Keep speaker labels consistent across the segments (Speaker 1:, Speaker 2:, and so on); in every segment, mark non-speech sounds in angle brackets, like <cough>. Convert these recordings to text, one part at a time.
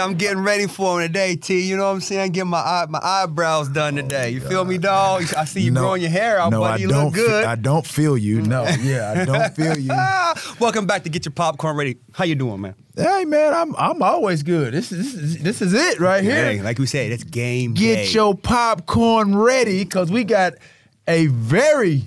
Speaker 1: I'm getting ready for him today, T. You know what I'm saying? Get my eye, my eyebrows done oh, today. You feel me, dog? I see you
Speaker 2: No.
Speaker 1: growing your hair out,
Speaker 2: no,
Speaker 1: buddy.
Speaker 2: I
Speaker 1: You
Speaker 2: don't
Speaker 1: look good.
Speaker 2: Feel, I don't feel you. No, yeah, I don't feel you. <laughs>
Speaker 1: Welcome back to Get Your Popcorn Ready. How you doing, man?
Speaker 2: hey man, I'm I'm always good. This is this is, this is it right here.
Speaker 1: Hey, like we said, it's game
Speaker 2: Get
Speaker 1: day.
Speaker 2: your popcorn ready because we got a very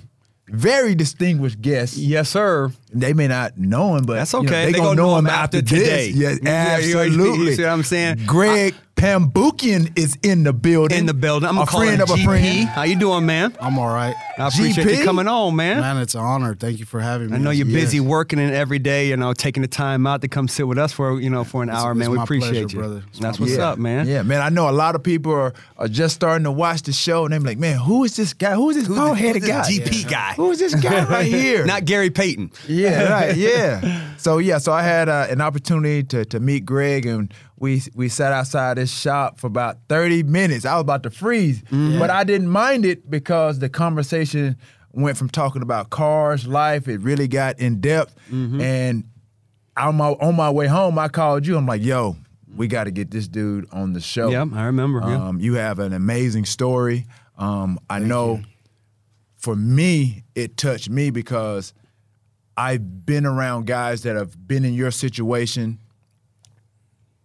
Speaker 2: very distinguished guest.
Speaker 1: Yes, sir.
Speaker 2: They may not know him, but
Speaker 1: That's
Speaker 2: you know,
Speaker 1: okay.
Speaker 2: they,
Speaker 1: They
Speaker 2: gonna,
Speaker 1: gonna
Speaker 2: know
Speaker 1: know
Speaker 2: him after,
Speaker 1: after today.
Speaker 2: this. Yeah,
Speaker 1: Yeah, you- you-
Speaker 2: absolutely.
Speaker 1: you see what I'm saying?
Speaker 2: Greg Pambukyan is in the building.
Speaker 1: In the building. I'm
Speaker 2: a
Speaker 1: call
Speaker 2: friend
Speaker 1: him
Speaker 2: of a friend.
Speaker 1: How you doing, man?
Speaker 3: I'm all right.
Speaker 1: I appreciate
Speaker 2: GP?
Speaker 1: you coming on, man.
Speaker 3: Man, it's an honor. Thank you for having me.
Speaker 1: I know you're
Speaker 3: Yes.
Speaker 1: busy working and every day, you know, taking the time out to come sit with us for, you know, for an hour,
Speaker 3: it's
Speaker 1: man. We appreciate
Speaker 3: pleasure,
Speaker 1: you.
Speaker 3: brother. It's
Speaker 1: That's what's
Speaker 2: yeah.
Speaker 1: up, man.
Speaker 2: Yeah, man. I know a lot of people are, are just starting to watch the show and they're like, man, who is this guy? Who is this
Speaker 1: Who's
Speaker 2: bald headed guy?
Speaker 1: this GP guy?
Speaker 2: Who is this guy right <laughs> here?
Speaker 1: Not Gary Payton.
Speaker 2: Yeah, right. <laughs> Yeah. So yeah, so I had uh, an opportunity to to meet Greg, and we we sat outside this shop for about thirty minutes. I was about to freeze, but I didn't mind it because the conversation went from talking about cars, life. It really got in depth, and on my on my way home, I called you. I'm like, yo. We got to get this dude on the show.
Speaker 1: Yep, I remember, yeah.
Speaker 2: Um, you have an amazing story. Um, I know for me, it touched me because I've been around guys that have been in your situation.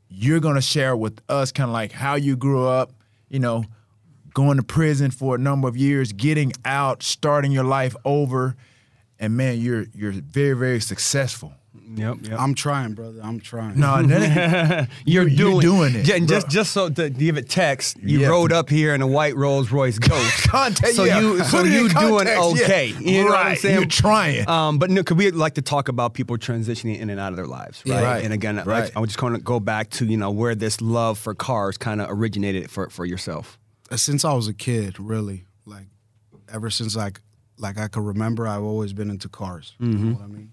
Speaker 2: You're gonna share with us kind of like how you grew up, you know, going to prison for a number of years, getting out, starting your life over, and man, you're you're very very successful.
Speaker 1: Yep, yep.
Speaker 3: I'm trying, brother. I'm trying.
Speaker 2: No, that ain't- <laughs>
Speaker 1: You're
Speaker 2: you-
Speaker 1: doing,
Speaker 2: doing it,
Speaker 1: Yeah, and just just so to give it text, you
Speaker 2: Yeah.
Speaker 1: rode up here in a white Rolls Royce <laughs> Ghost.
Speaker 2: Context,
Speaker 1: so
Speaker 2: yeah.
Speaker 1: you so
Speaker 2: Put it
Speaker 1: you doing
Speaker 2: context, yeah.
Speaker 1: okay. You know what I'm
Speaker 2: Right,
Speaker 1: saying?
Speaker 2: you're trying.
Speaker 1: Um, but no, could we like to talk about people transitioning in and out of their lives, right?
Speaker 2: Right,
Speaker 1: And again,
Speaker 2: right.
Speaker 1: like, I'm just going to go back to you know where this love for cars kind of originated for for yourself.
Speaker 3: Uh, Since I was a kid, really, like ever since like like I could remember, I've always been into cars. You know what I mean?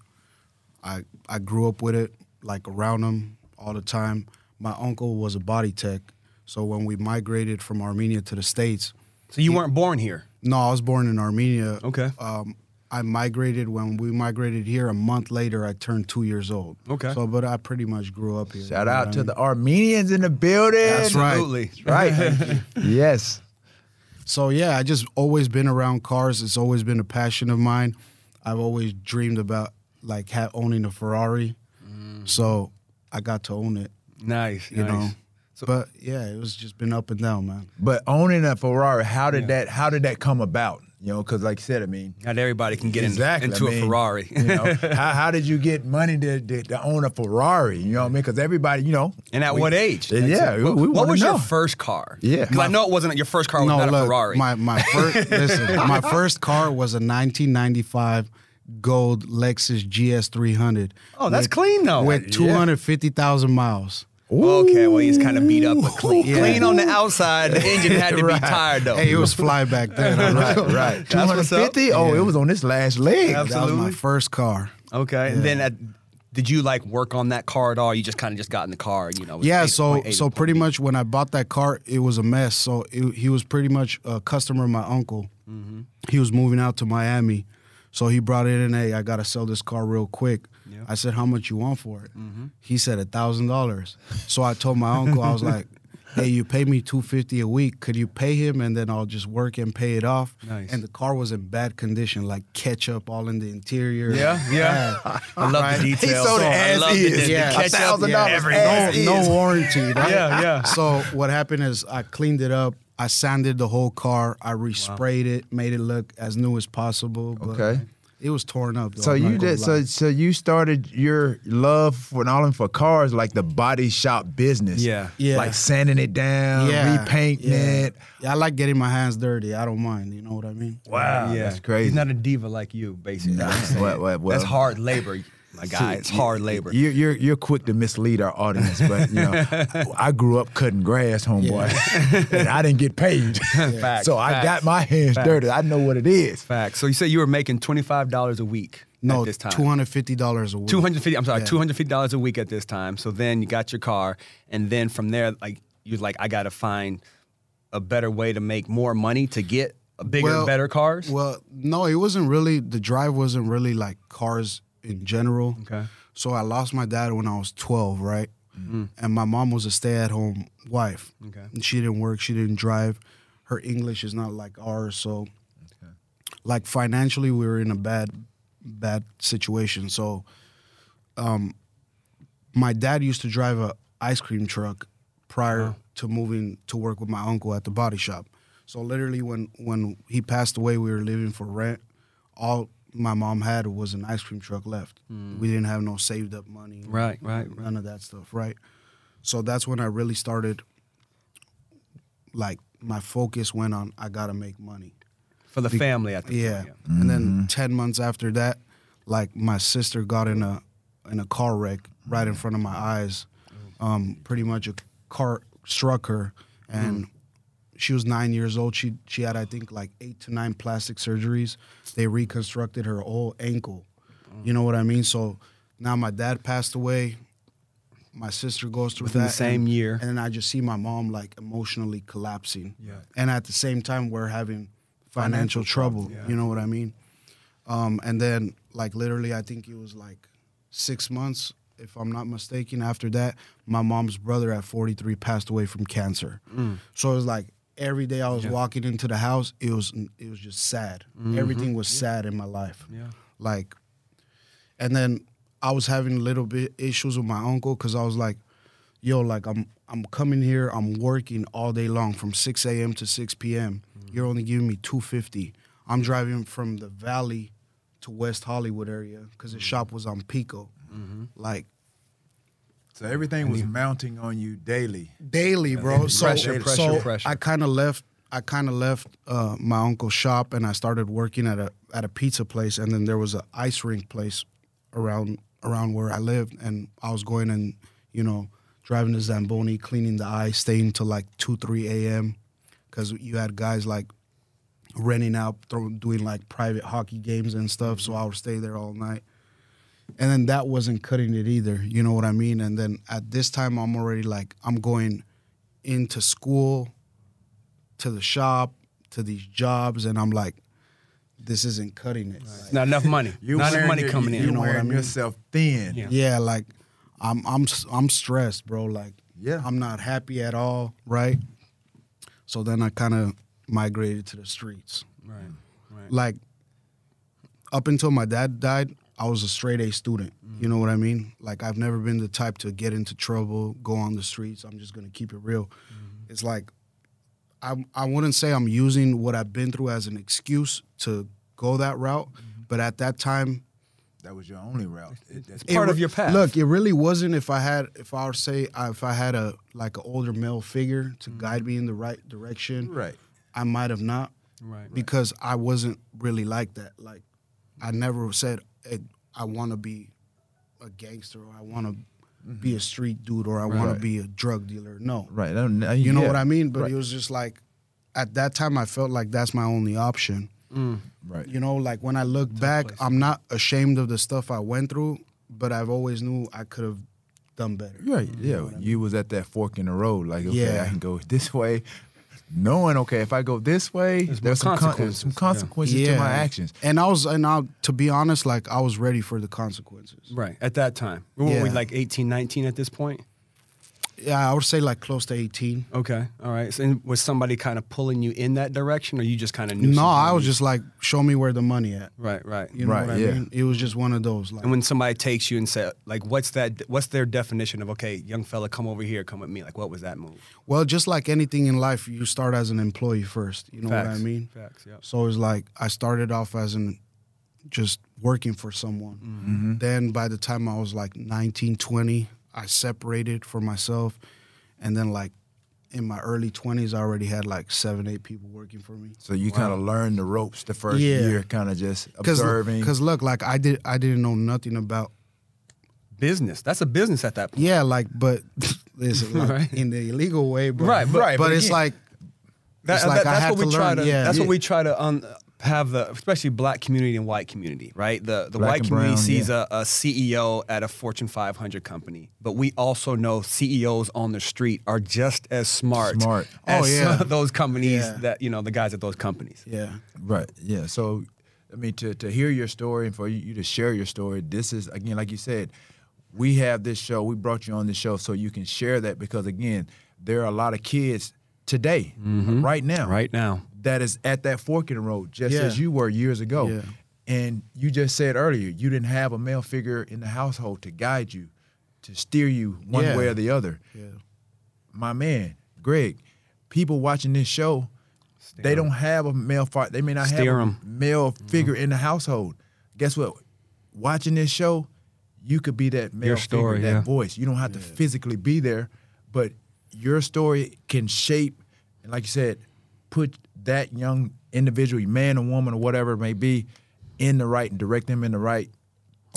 Speaker 3: I I grew up with it, like around them all the time. My uncle was a body tech, so when we migrated from Armenia to the states,
Speaker 1: So you weren't born here.
Speaker 3: no, I was born in Armenia.
Speaker 1: Okay.
Speaker 3: Um, I migrated when we migrated here. A month later, I turned two years old.
Speaker 1: Okay.
Speaker 3: So, but I pretty much grew up here.
Speaker 2: Shout out
Speaker 3: what I
Speaker 2: to
Speaker 3: mean?
Speaker 2: the Armenians in the building.
Speaker 3: That's right.
Speaker 1: Absolutely.
Speaker 2: Right. <laughs> yes.
Speaker 3: So yeah, I just always been around cars. It's always been a passion of mine. I've always dreamed about like ha- owning a Ferrari. Mm. So I got to own it,
Speaker 1: Nice.
Speaker 3: you
Speaker 1: nice.
Speaker 3: know. but yeah, it was just been up and down, man.
Speaker 2: But owning a Ferrari, how did that how did that come about? You know, because like you said, I mean,
Speaker 1: Not everybody can get in-
Speaker 2: exactly.
Speaker 1: into
Speaker 2: I mean,
Speaker 1: a Ferrari.
Speaker 2: you know, <laughs> how, how did you get money to, to, to own a Ferrari? You know what I mean? Because everybody, you know,
Speaker 1: and at
Speaker 2: we-
Speaker 1: what age?
Speaker 2: Yeah, we,
Speaker 1: What,
Speaker 2: we
Speaker 1: what was
Speaker 2: know.
Speaker 1: your first car?
Speaker 2: Yeah.
Speaker 1: Because I know it wasn't your first car was not a Ferrari.
Speaker 3: my my first <laughs> listen, my first car was a 1995 gold Lexus GS 300.
Speaker 1: Oh, that's clean, though.
Speaker 3: With 250,000 miles.
Speaker 1: Okay, well he's kind of beat up, but clean.
Speaker 3: Yeah.
Speaker 1: Clean on the outside. The engine had to
Speaker 2: Right.
Speaker 1: be tired though.
Speaker 3: Hey, it was fly back then.
Speaker 2: right, right. Two
Speaker 1: That's
Speaker 2: hundred
Speaker 1: what's up.
Speaker 2: Oh, it was on this last leg.
Speaker 1: Absolutely.
Speaker 3: That was my first car.
Speaker 1: okay, and then at, did you like work on that car at all? You just kind of just got in the car, you know.
Speaker 3: Yeah,
Speaker 1: able-
Speaker 3: so
Speaker 1: able
Speaker 3: so
Speaker 1: to
Speaker 3: pretty
Speaker 1: be-
Speaker 3: much when I bought that car, it was a mess. So it, he was pretty much a customer of my uncle.
Speaker 1: Mm-hmm.
Speaker 3: He was moving out to Miami, So he brought it in. Hey, I gotta sell this car real quick.
Speaker 1: Yeah.
Speaker 3: I said, how much you want for it? Mm-hmm. He said a thousand dollars. So I told my uncle, I was <laughs> like, hey, you pay me two fifty a week. Could you pay him and then I'll just work and pay it off?
Speaker 1: Nice.
Speaker 3: And the car was in bad condition, like ketchup all in the interior.
Speaker 1: Yeah, yeah.
Speaker 3: Bad. <laughs>
Speaker 1: I love
Speaker 3: Right.
Speaker 1: the
Speaker 3: He
Speaker 2: sold it
Speaker 1: I
Speaker 2: as
Speaker 1: love
Speaker 2: is.
Speaker 1: the
Speaker 3: Yeah.
Speaker 1: ketchup,
Speaker 2: $1,000
Speaker 1: yeah, everything.
Speaker 3: no, no warranty. Right?
Speaker 1: Yeah, yeah.
Speaker 3: So what happened is I cleaned it up. I sanded the whole car. I resprayed it, made it look as new as possible. But
Speaker 2: Okay.
Speaker 3: It was torn up. Though,
Speaker 2: So
Speaker 3: I'm
Speaker 2: you did so so you started your love for not only for cars like the body shop business.
Speaker 1: Yeah.
Speaker 3: Yeah.
Speaker 2: Like sanding it down, yeah. repainting
Speaker 3: yeah.
Speaker 2: it.
Speaker 3: Yeah, I like getting my hands dirty. I don't mind. You know what I mean?
Speaker 2: Wow,
Speaker 1: yeah.
Speaker 2: that's crazy.
Speaker 1: He's not a diva like you, basically.
Speaker 2: Nah,
Speaker 1: I'm saying.
Speaker 2: well, well, well.
Speaker 1: That's hard labor, my guy. It's hard labor.
Speaker 2: You're, you're you're quick to mislead our audience, but you know, <laughs> I grew up cutting grass, homeboy, <laughs> and I didn't get paid. <laughs>
Speaker 1: Facts,
Speaker 2: so I
Speaker 1: facts,
Speaker 2: got my hands
Speaker 1: facts.
Speaker 2: dirty. I know what it is.
Speaker 1: Fact. So you said you were making twenty five dollars a week
Speaker 3: No,
Speaker 1: at this time.
Speaker 3: two hundred fifty dollars a week.
Speaker 1: Two hundred fifty. I'm sorry,
Speaker 3: Yeah.
Speaker 1: two hundred fifty dollars a week at this time. So then you got your car, and then from there, like you're like, I got to find a better way to make more money to get bigger,
Speaker 3: Well-
Speaker 1: better cars.
Speaker 3: Well, no, it wasn't really. The drive wasn't really like cars in general.
Speaker 1: Okay.
Speaker 3: So I lost my dad when I was twelve, right? And my mom was a stay-at-home wife.
Speaker 1: Okay.
Speaker 3: And she didn't work. She didn't drive. Her English is not like ours, so like financially, we were in a bad, bad situation. So, um, my dad used to drive a ice cream truck prior to moving to work with my uncle at the body shop. So literally, when when he passed away, we were living for rent. All my mom had was an ice cream truck left. Hmm. We didn't have no saved up money.
Speaker 1: Right, right, right.
Speaker 3: None of that stuff, right? So that's when I really started. Like my focus went on, I gotta make money.
Speaker 1: for the family I think.
Speaker 3: Yeah.
Speaker 1: point.
Speaker 3: And then mm-hmm. ten months after that, like my sister got in a in a car wreck right in front of my eyes. Mm. Um, pretty much a car struck her and hmm. She was nine years old. She she had I think like eight to nine plastic surgeries. They reconstructed her whole ankle. You know what I mean? So now my dad passed away. My sister goes through
Speaker 1: Within the
Speaker 3: that
Speaker 1: same
Speaker 3: and-
Speaker 1: year.
Speaker 3: and then I just see my mom like emotionally collapsing.
Speaker 1: Yeah.
Speaker 3: And at the same time, we're having financial, trouble. Yeah. You know what I mean? Um, and then like literally, I think it was like six months, if I'm not mistaken. After that, my mom's brother at 43 passed away from cancer. So it was like every day I was walking into the house, it was it was just sad. Mm-hmm. Everything was sad in my life.
Speaker 1: Yeah.
Speaker 3: Like, and then I was having a little bit issues with my uncle because I was like, yo, like I'm I'm coming here, I'm working all day long from 6 a.m. to 6 p.m. Mm-hmm. You're only giving me 250. I'm driving from the valley to West Hollywood area because the mm-hmm. shop was on Pico. Like
Speaker 2: So everything was mounting on you daily.
Speaker 3: daily, bro. So,
Speaker 1: Pressure, pressure,
Speaker 3: so
Speaker 1: pressure.
Speaker 3: I kind of left. I kind of left uh, my uncle's shop and I started working at a at a pizza place. And then there was an ice rink place around around where I lived, and I was going and you know driving the Zamboni, cleaning the ice, staying till like two three a.m. because you had guys like renting out, throw, doing like private hockey games and stuff. So I would stay there all night. And then that wasn't cutting it either. You know what I mean? And then at this time, I'm already like, I'm going into school, to the shop, to these jobs, and I'm like, this isn't cutting it.
Speaker 1: It's not enough money. <laughs>
Speaker 2: You
Speaker 1: not enough money
Speaker 2: your-
Speaker 1: coming
Speaker 2: you,
Speaker 1: in.
Speaker 2: You
Speaker 3: know what I
Speaker 2: wearing
Speaker 3: mean?
Speaker 2: yourself thin.
Speaker 1: Yeah.
Speaker 3: Yeah, like I'm I'm I'm stressed, bro. Like
Speaker 2: Yeah.
Speaker 3: I'm not happy at all, right? So then I kind of migrated to the streets.
Speaker 1: Right. Right.
Speaker 3: Like up until my dad died, I was a straight A student. You know what I mean? Like I've never been the type to get into trouble, go on the streets. I'm just gonna keep it real. Mm-hmm. It's like I I wouldn't say I'm using what I've been through as an excuse to go that route, mm-hmm. but at that time
Speaker 2: That was your only route. It- that's-
Speaker 1: It's part
Speaker 3: it
Speaker 1: of your path.
Speaker 3: Look, it really wasn't. If I had, if I would say, if I had a like an older male figure to mm-hmm. guide me in the right direction,
Speaker 2: right.
Speaker 3: I might have not,
Speaker 1: Right.
Speaker 3: because I wasn't really like that. Like, I never said hey, I want to be a gangster or I want to mm-hmm. be a street dude or I want
Speaker 2: Right.
Speaker 3: to be a drug dealer. No,
Speaker 2: Right. I don't- I-
Speaker 3: you know
Speaker 2: yeah.
Speaker 3: what I mean. But
Speaker 2: Right.
Speaker 3: it was just like, at that time, I felt like that's my only option. Mm.
Speaker 2: Right.
Speaker 3: You know, like when I look back, I'm not ashamed of the stuff I went through, but I've always knew I could have done better.
Speaker 2: Right. Mm. Yeah. You was at that fork in the road. Like, okay,
Speaker 3: Yeah.
Speaker 2: I can go this way. Knowing okay, if I go this way,
Speaker 1: There's
Speaker 2: there's, some
Speaker 1: consequences.
Speaker 2: some consequences to my actions.
Speaker 3: And I was, and I, to be honest, like I was ready for the consequences.
Speaker 1: Right. At that time. What were we like 18, 19 at this point?
Speaker 3: Yeah, I would say like close to 18.
Speaker 1: Okay. All right. So and was somebody kind of pulling you in that direction or you just kind of knew
Speaker 3: No. I was just like, show me where the money at.
Speaker 1: Right, right.
Speaker 3: You know
Speaker 2: Right,
Speaker 3: what I
Speaker 2: yeah.
Speaker 3: mean? It was just one of those. Like,
Speaker 1: And when somebody takes you and say, like, what's that? What's their definition of okay, young fella, come over here, come with me? Like, what was that move?
Speaker 3: well, just like anything in life, you start as an employee first. You know what I mean?
Speaker 1: Facts. Yep.
Speaker 3: So it's like I started off as an just working for someone.
Speaker 1: Mm-hmm.
Speaker 3: Then by the time I was like 19, 20, I separated for myself. And then like in my early 20s, I already had like seven, eight people working for me.
Speaker 2: So you kind of learn the ropes the first
Speaker 3: Yeah.
Speaker 2: year, kind of just
Speaker 3: Cause,
Speaker 2: observing.
Speaker 3: Cause look, like I did, I didn't know nothing about
Speaker 1: Business. That's a business at that point.
Speaker 3: Yeah, like, but <laughs> listen, <laughs> like,
Speaker 1: Right.
Speaker 3: in the illegal way, but,
Speaker 1: Right, but-
Speaker 2: Right,
Speaker 3: but,
Speaker 2: but
Speaker 3: it's
Speaker 2: again-
Speaker 3: like,
Speaker 1: That-
Speaker 3: it's uh, like
Speaker 1: that-
Speaker 3: I
Speaker 1: that's
Speaker 3: had
Speaker 1: what we
Speaker 3: to
Speaker 1: try to.
Speaker 3: yeah,
Speaker 1: that's
Speaker 3: yeah.
Speaker 1: what we try to un, have the especially black community and white community, right? The the
Speaker 2: Black
Speaker 1: white community
Speaker 2: brown,
Speaker 1: sees
Speaker 2: yeah.
Speaker 1: a, a CEO at a Fortune 500 company, but we also know CEOs on the street are just as smart,
Speaker 2: Smart.
Speaker 1: Oh, as
Speaker 3: Oh, yeah. <laughs>
Speaker 1: those companies
Speaker 3: Yeah.
Speaker 1: that you know the guys at those companies.
Speaker 3: yeah,
Speaker 2: Right. Yeah. So, I mean, to to hear your story and for you to share your story, this is again, like you said, we have this show. We brought you on this show so you can share that because again, there are a lot of kids today, mm-hmm. right now,
Speaker 1: Right now,
Speaker 2: that is at that fork in the road, just
Speaker 3: Yeah.
Speaker 2: as you were years ago.
Speaker 3: Yeah.
Speaker 2: And you just said earlier, you didn't have a male figure in the household to guide you, to steer you one
Speaker 3: Yeah.
Speaker 2: way or the other.
Speaker 3: yeah,
Speaker 2: My man, Greg, people watching this show, they don't have a male fi- They may not
Speaker 1: Steer
Speaker 2: have
Speaker 1: 'em.
Speaker 2: a male mm-hmm. figure in the household. Guess what? Watching this show, you could be that male
Speaker 1: Your story,
Speaker 2: figure, that
Speaker 1: yeah.
Speaker 2: voice. You don't have to physically be there, but your story can shape and, like you said, put that young individual, man or woman or whatever it may be, in the right and direct them in the right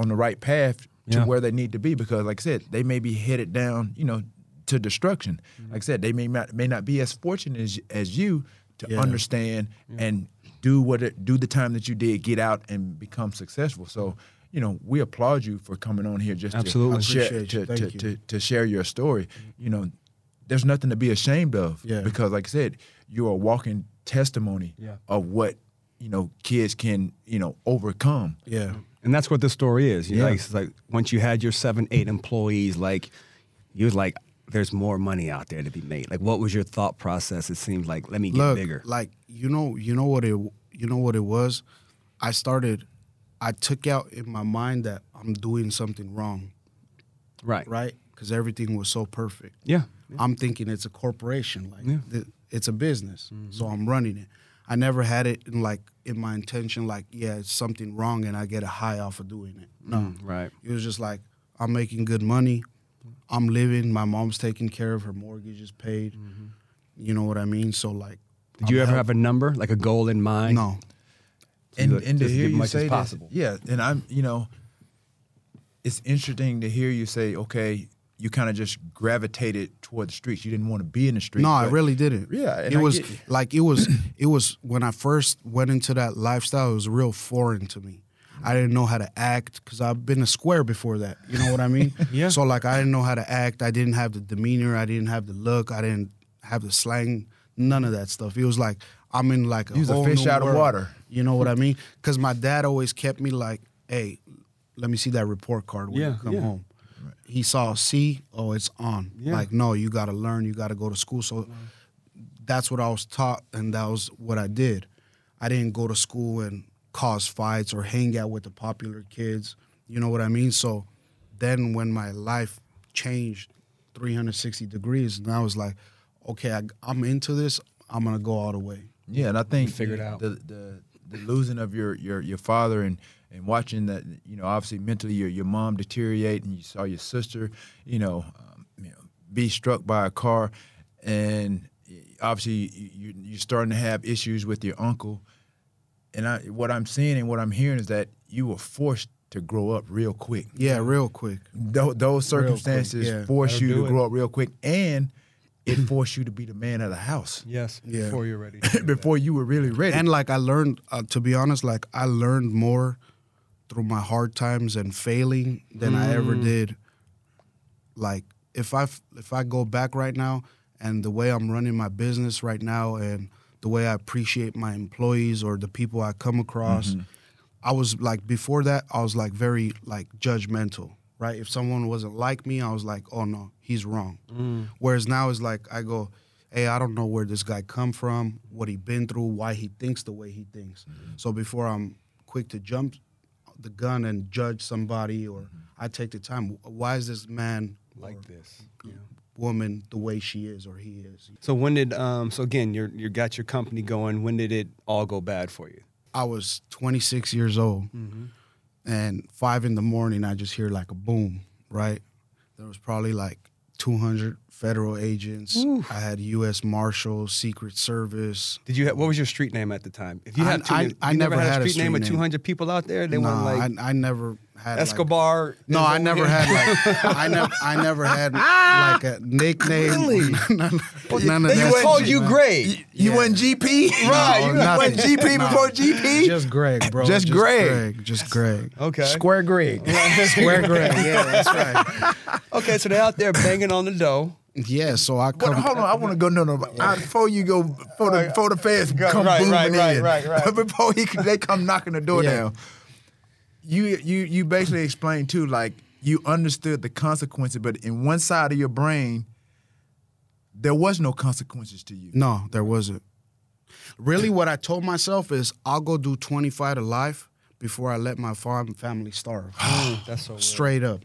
Speaker 2: on the right path to
Speaker 1: Yeah.
Speaker 2: where they need to be. Because, like I said, they may be headed down, you know, to destruction.
Speaker 1: Mm-hmm.
Speaker 2: Like I said, they may not may not be as fortunate as as you to
Speaker 3: Yeah.
Speaker 2: understand and do what it, do the time that you did, get out and become successful. So. You know, we applaud you for coming on here just
Speaker 1: Absolutely.
Speaker 2: to share to, to, to, to share your story. You know, there's nothing to be ashamed of
Speaker 3: Yeah.
Speaker 2: because, like I said, you're a walking testimony
Speaker 1: Yeah.
Speaker 2: of what you know kids can you know overcome.
Speaker 3: yeah.
Speaker 1: and that's what this story is. You
Speaker 2: Yeah.
Speaker 1: like, it's like once you had your seven, eight employees, like you was like, there's more money out there to be made. Like, what was your thought process? It seemed like, let me get
Speaker 3: Look,
Speaker 1: bigger.
Speaker 3: like you know, you know what it, you know what it was. I started, I took out in my mind that I'm doing something wrong,
Speaker 1: right.
Speaker 3: right? Because everything was so perfect.
Speaker 1: Yeah.
Speaker 3: I'm thinking it's a corporation, like
Speaker 1: Yeah. Mm-hmm.
Speaker 3: th- it's a business, so I'm running it. I never had it in like in my intention, like yeah, it's something wrong, and I get a high off of doing it. No,
Speaker 1: Mm, right.
Speaker 3: it was just like I'm making good money, I'm living. My mom's taking care of her mortgage is paid. You know what I mean? So like,
Speaker 1: Mm-hmm. Did you ever have a number, like a goal in mind?
Speaker 3: no?
Speaker 2: and
Speaker 1: look,
Speaker 2: and to hear you say
Speaker 1: as
Speaker 2: this,
Speaker 1: possible.
Speaker 2: yeah, and I'm you know, it's interesting to hear you say, okay, you kind of just gravitated toward the streets. You didn't want to be in the streets.
Speaker 3: No, I really didn't.
Speaker 2: Yeah, and
Speaker 3: it
Speaker 2: I
Speaker 3: was
Speaker 2: get
Speaker 3: like it was. It was when I first went into that lifestyle. It was real foreign to me. I didn't know how to act because I've been a square before that. You know what I mean? <laughs>
Speaker 1: Yeah.
Speaker 3: So like I didn't know how to act. I didn't have the demeanor. I didn't have the look. I didn't have the slang. None of that stuff. It was like I'm in like a
Speaker 2: was a fish out of water.
Speaker 3: You know what I mean? Because my dad always kept me like, hey, let me see that report card when
Speaker 1: Yeah,
Speaker 3: you come
Speaker 1: yeah.
Speaker 3: home. He saw a C, oh, it's on.
Speaker 1: Yeah.
Speaker 3: Like, no, you got to learn. You got to go to school. So that's what I was taught, and that was what I did. I didn't go to school and cause fights or hang out with the popular kids. You know what I mean? So then when my life changed 360 degrees, and I was like, okay, I, I'm into this. I'm gonna go all the way.
Speaker 2: Yeah, and I think
Speaker 1: figure it out.
Speaker 2: the the the losing of your your your father and and watching that you know obviously mentally your your mom deteriorate and you saw your sister you know um, you know be struck by a car and obviously you you're starting to have issues with your uncle and I what I'm seeing and what I'm hearing is that you were forced to grow up real quick.
Speaker 3: Yeah, real quick.
Speaker 2: Tho- those
Speaker 3: Real quick,
Speaker 2: circumstances
Speaker 3: yeah.
Speaker 2: force
Speaker 1: That'll
Speaker 2: you to
Speaker 1: it.
Speaker 2: grow up real quick and it <clears throat> forced you to be the man of the house
Speaker 1: Yes.
Speaker 3: Yeah.
Speaker 1: Before you're ready. <laughs>
Speaker 2: before you were really ready.
Speaker 3: And like I learned, uh, to be honest, like I learned more through my hard times and failing than I ever mm. did. Like if I if I go back right now and the way I'm running my business right now, and the way I appreciate my employees or the people I come across. Mm-hmm. I was like before that, I was like very like judgmental, right? If someone wasn't like me, I was like, oh no, he's wrong. Mm. Whereas now it's like I go, hey, I don't know where this guy come from, what he been through, why he thinks the way he thinks. Mm-hmm. So before I'm quick to jump the gun and judge somebody, or I take the time. Why is this man
Speaker 1: like this.
Speaker 3: Woman the way she is or he is?
Speaker 1: So when did um so again you're you got your company going, when did it all go bad for you?
Speaker 3: I was 26 years old, and five in the morning, I just hear like a boom. Right, there was probably like 200 federal agents. I had U.S. Marshals, Secret Service.
Speaker 1: Did you have, what was your street name at the time? If you
Speaker 3: I-
Speaker 1: had two,
Speaker 3: I-
Speaker 1: you
Speaker 3: I
Speaker 1: never
Speaker 3: never
Speaker 1: had
Speaker 3: had
Speaker 1: a
Speaker 3: a
Speaker 1: street, name
Speaker 3: street
Speaker 1: with 200 people out there. They
Speaker 3: Nah,
Speaker 1: weren't like
Speaker 3: I, I never had like-
Speaker 1: Escobar.
Speaker 3: no, I never had like <laughs> I never I never had like <laughs> a nickname.
Speaker 1: Really? <laughs>
Speaker 3: none, none of
Speaker 1: They
Speaker 3: that.
Speaker 1: called you
Speaker 3: man.
Speaker 1: Greg.
Speaker 2: You
Speaker 3: Yeah.
Speaker 2: wasn't GP?
Speaker 1: Right, you
Speaker 3: nothing.
Speaker 2: wasn't GP
Speaker 3: Nah.
Speaker 2: before GP?
Speaker 3: Just Greg, bro.
Speaker 2: Just Greg.
Speaker 3: Just Greg.
Speaker 1: Okay.
Speaker 2: Square Greg.
Speaker 3: Square Greg. Yeah, that's right.
Speaker 1: Okay, so they're out there banging on the door.
Speaker 3: Yeah, so I
Speaker 2: But
Speaker 3: come.
Speaker 2: hold on, I want to go. No, no, I, before you go, before the, before the feds come
Speaker 1: right,
Speaker 2: booming
Speaker 1: right, right,
Speaker 2: in,
Speaker 1: right, right. <laughs>
Speaker 2: before he they come knocking the door
Speaker 3: Yeah.
Speaker 2: down, you you you basically explained too, like you understood the consequences, but in one side of your brain, there was no consequences to you.
Speaker 3: No, there wasn't. Really, what I told myself is I'll go do 25 to life before I let my farm family starve.
Speaker 1: That's so real. <sighs>
Speaker 3: Straight up.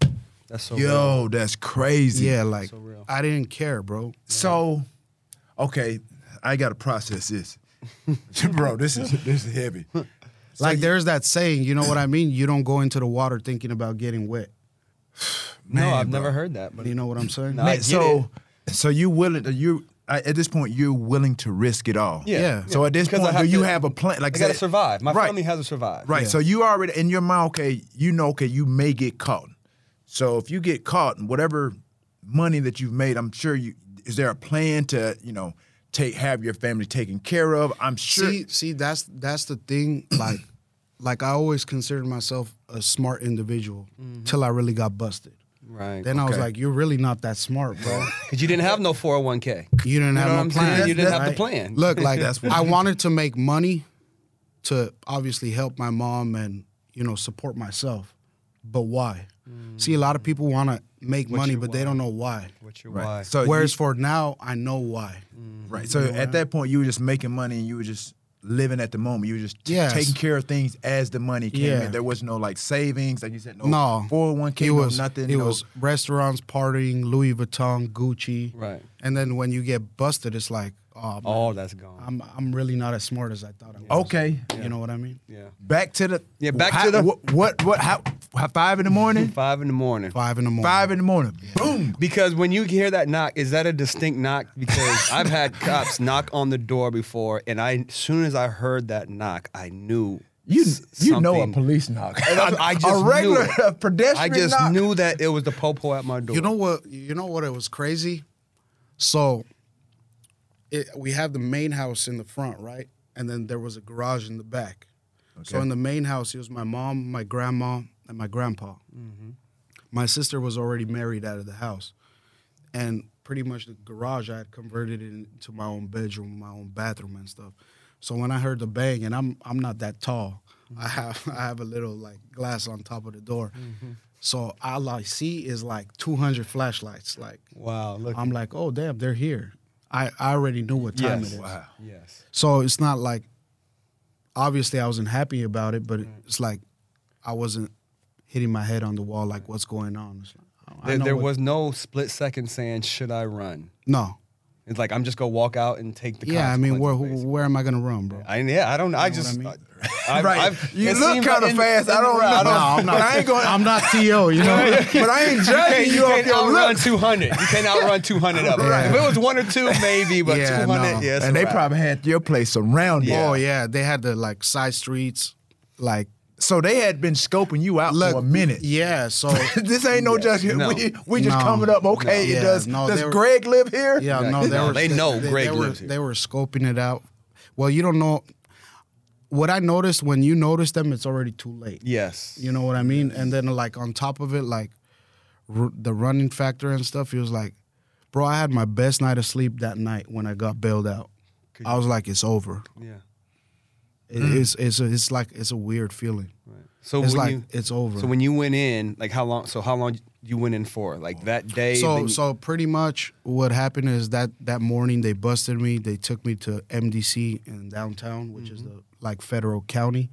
Speaker 1: That's so real.
Speaker 2: Yo, that's crazy.
Speaker 3: Yeah, like
Speaker 1: So real.
Speaker 3: I didn't care, bro.
Speaker 2: So, okay, I got to process this, <laughs> bro. This is this is heavy. <laughs>
Speaker 3: like there's that saying, you know what I mean? You don't go into the water thinking about getting wet. <sighs>
Speaker 1: No, I've
Speaker 2: bro.
Speaker 1: never heard that. But
Speaker 3: You know what I'm saying?
Speaker 1: No, I
Speaker 2: Man,
Speaker 1: get
Speaker 2: so so you willing? You at this point you're willing to risk it all.
Speaker 1: yeah.
Speaker 3: Yeah.
Speaker 2: So at this
Speaker 1: Because
Speaker 2: point,
Speaker 1: have
Speaker 2: do you
Speaker 1: to-
Speaker 2: have a plan? Like
Speaker 1: I got to
Speaker 2: say-
Speaker 1: survive. My
Speaker 2: right,
Speaker 1: family has to survive.
Speaker 2: Right.
Speaker 3: Yeah.
Speaker 2: So you already in your mind, okay, you know, okay, you may get caught. So if you get caught, and whatever money that you've made, I'm sure you is there a plan to you know take have your family taken care of? I'm sure.
Speaker 3: See, see, that's that's the thing. <clears throat> Like, like I always considered myself a smart individual mm-hmm. till I really got busted.
Speaker 1: Right.
Speaker 3: Then I was like, "You're really not that smart, bro. <laughs>
Speaker 1: Because you didn't have no 401k.
Speaker 3: You didn't
Speaker 1: You
Speaker 3: have
Speaker 1: know what
Speaker 3: no
Speaker 1: I'm
Speaker 3: plan.
Speaker 1: saying? You didn't have the plan.
Speaker 3: Look, like <laughs>
Speaker 2: That's what-
Speaker 3: I wanted to make money to obviously help my mom and you know support myself, but why? See, a lot of people want to make money,
Speaker 1: your
Speaker 3: but they don't know why.
Speaker 1: What's your
Speaker 2: Right.
Speaker 1: why?
Speaker 2: So
Speaker 3: Whereas
Speaker 2: you-
Speaker 3: for now, I know why. Mm-hmm.
Speaker 2: right. So at that point, you were just making money, and you were just living at the moment. You were just t-
Speaker 3: Yes.
Speaker 2: taking care of things as the money came
Speaker 3: Yeah.
Speaker 2: in. There was no like savings, like you said, no,
Speaker 3: No,
Speaker 2: 401k,
Speaker 3: it
Speaker 2: no nothing.
Speaker 3: It
Speaker 2: no-
Speaker 3: was restaurants, partying, Louis Vuitton, Gucci,
Speaker 1: Right.
Speaker 3: and then when you get busted, it's like, Oh, oh, man,
Speaker 1: All that's gone.
Speaker 3: I'm I'm really not as smart as I thought I was.
Speaker 2: okay.
Speaker 3: You know what I mean?
Speaker 1: yeah.
Speaker 2: Back to the
Speaker 1: Yeah, back
Speaker 2: how-
Speaker 1: to the-
Speaker 2: what what, what how, how five in the morning?
Speaker 1: Five in the morning.
Speaker 3: Five in the morning.
Speaker 2: Five in the morning. Boom.
Speaker 1: Because when you hear that knock, is that a distinct knock? Because <laughs> I've had cops knock on the door before, and I, as soon as I heard that knock, I knew
Speaker 2: You
Speaker 1: s-
Speaker 2: you know a police knock.
Speaker 1: I- I <laughs> just
Speaker 2: a
Speaker 1: knew
Speaker 2: regular
Speaker 1: it.
Speaker 2: a <laughs> pedestrian
Speaker 1: I just
Speaker 2: knock.
Speaker 1: knew that it was the popo at my door.
Speaker 3: You know what? You know what? It was crazy. So, it, we have the main house in the front, right? And then there was a garage in the back. So in the main house, it was my mom, my grandma, and my grandpa. Mm-hmm. My sister was already married out of the house, and pretty much the garage I had converted it into my own bedroom, my own bathroom, and stuff. So when I heard the bang, and I'm I'm not that tall, mm-hmm. I have <laughs> I have a little like glass on top of the door. Mm-hmm. So all I see is like 200 flashlights. Like
Speaker 1: Wow, look.
Speaker 3: I'm like, oh damn, they're here. I, I already knew what time
Speaker 1: Yes.
Speaker 3: it is.
Speaker 2: Wow.
Speaker 1: yes.
Speaker 3: So it's not like obviously I wasn't happy about it, but it's like I wasn't hitting my head on the wall like what's going on. Like,
Speaker 1: There, there was no split second saying, "Should I run?"
Speaker 3: no.
Speaker 1: It's like I'm just gonna walk out and take the.
Speaker 3: Yeah, I mean, where
Speaker 1: basically.
Speaker 3: where am I gonna run, bro?
Speaker 1: I yeah, I don't. I
Speaker 3: know what
Speaker 1: just.
Speaker 3: I mean?
Speaker 1: I, <laughs>
Speaker 2: Right.
Speaker 1: I've,
Speaker 2: You look kinda
Speaker 1: in-
Speaker 2: fast. I don't know.
Speaker 1: I
Speaker 2: No,
Speaker 3: I'm not. <laughs>
Speaker 2: I ain't going-
Speaker 3: I'm not to you know. <laughs>
Speaker 2: but I ain't
Speaker 1: You
Speaker 2: judging
Speaker 1: can't,
Speaker 2: you,
Speaker 1: you can't outrun
Speaker 2: look.
Speaker 1: 200. You can't outrun 200 of them.
Speaker 2: Right.
Speaker 1: If it was one or two, maybe, but
Speaker 3: Yeah,
Speaker 1: 200,
Speaker 3: no.
Speaker 1: yes.
Speaker 2: and they probably had your place around.
Speaker 1: Oh, yeah.
Speaker 3: Oh yeah, they had the like side streets, like
Speaker 2: So they had been scoping you out
Speaker 3: look
Speaker 2: for a minute.
Speaker 3: Yeah, so <laughs>
Speaker 2: this ain't no judgment.
Speaker 1: No.
Speaker 2: We, we just
Speaker 3: No.
Speaker 2: coming up. Okay,
Speaker 3: No. Yeah,
Speaker 2: does.
Speaker 3: no,
Speaker 2: does
Speaker 3: they were-
Speaker 2: Greg live here?
Speaker 3: yeah,
Speaker 1: Yeah,
Speaker 3: no, they
Speaker 1: no,
Speaker 3: were
Speaker 1: they know Greg
Speaker 3: they were,
Speaker 1: here.
Speaker 3: They were scoping it out. Well, you don't know what I noticed when you notice them. It's already too late.
Speaker 1: Yes.
Speaker 3: You know what I mean? And then like on top of it, like r- the running factor and stuff, he was like, bro, I had my best night of sleep that night when I got bailed out. I was like, it's over.
Speaker 1: Yeah.
Speaker 3: It, It's it's a, it's like it's a weird feeling.
Speaker 1: So
Speaker 3: It's
Speaker 1: when
Speaker 3: like
Speaker 1: you,
Speaker 3: it's over.
Speaker 1: so when you went in, like how long? So how long you went in for? Like that day?
Speaker 3: So
Speaker 1: you-
Speaker 3: so pretty much what happened is that that morning they busted me. They took me to MDC in downtown, which is
Speaker 1: Mm-hmm.
Speaker 3: the like federal county.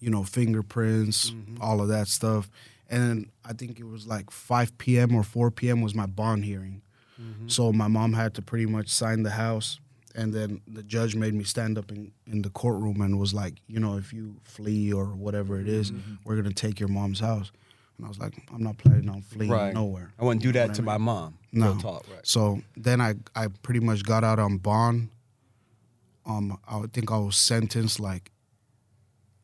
Speaker 3: You know, fingerprints,
Speaker 1: Mm-hmm.
Speaker 3: all of that stuff. And I think it was like 5 p.m. or 4 p.m. was my bond hearing.
Speaker 1: Mm-hmm.
Speaker 3: So my mom had to pretty much sign the house. And then the judge made me stand up in, in the courtroom and was like, you know, if you flee or whatever it is,
Speaker 1: Mm-hmm.
Speaker 3: we're going to take your mom's house. And I was like, I'm not planning on fleeing
Speaker 1: right.
Speaker 3: nowhere.
Speaker 1: I wouldn't do
Speaker 3: You know
Speaker 1: that to
Speaker 3: I
Speaker 1: my mom.
Speaker 3: No.
Speaker 1: Talk, right?
Speaker 3: So then I, I pretty much got out on bond. Um, I think I was sentenced like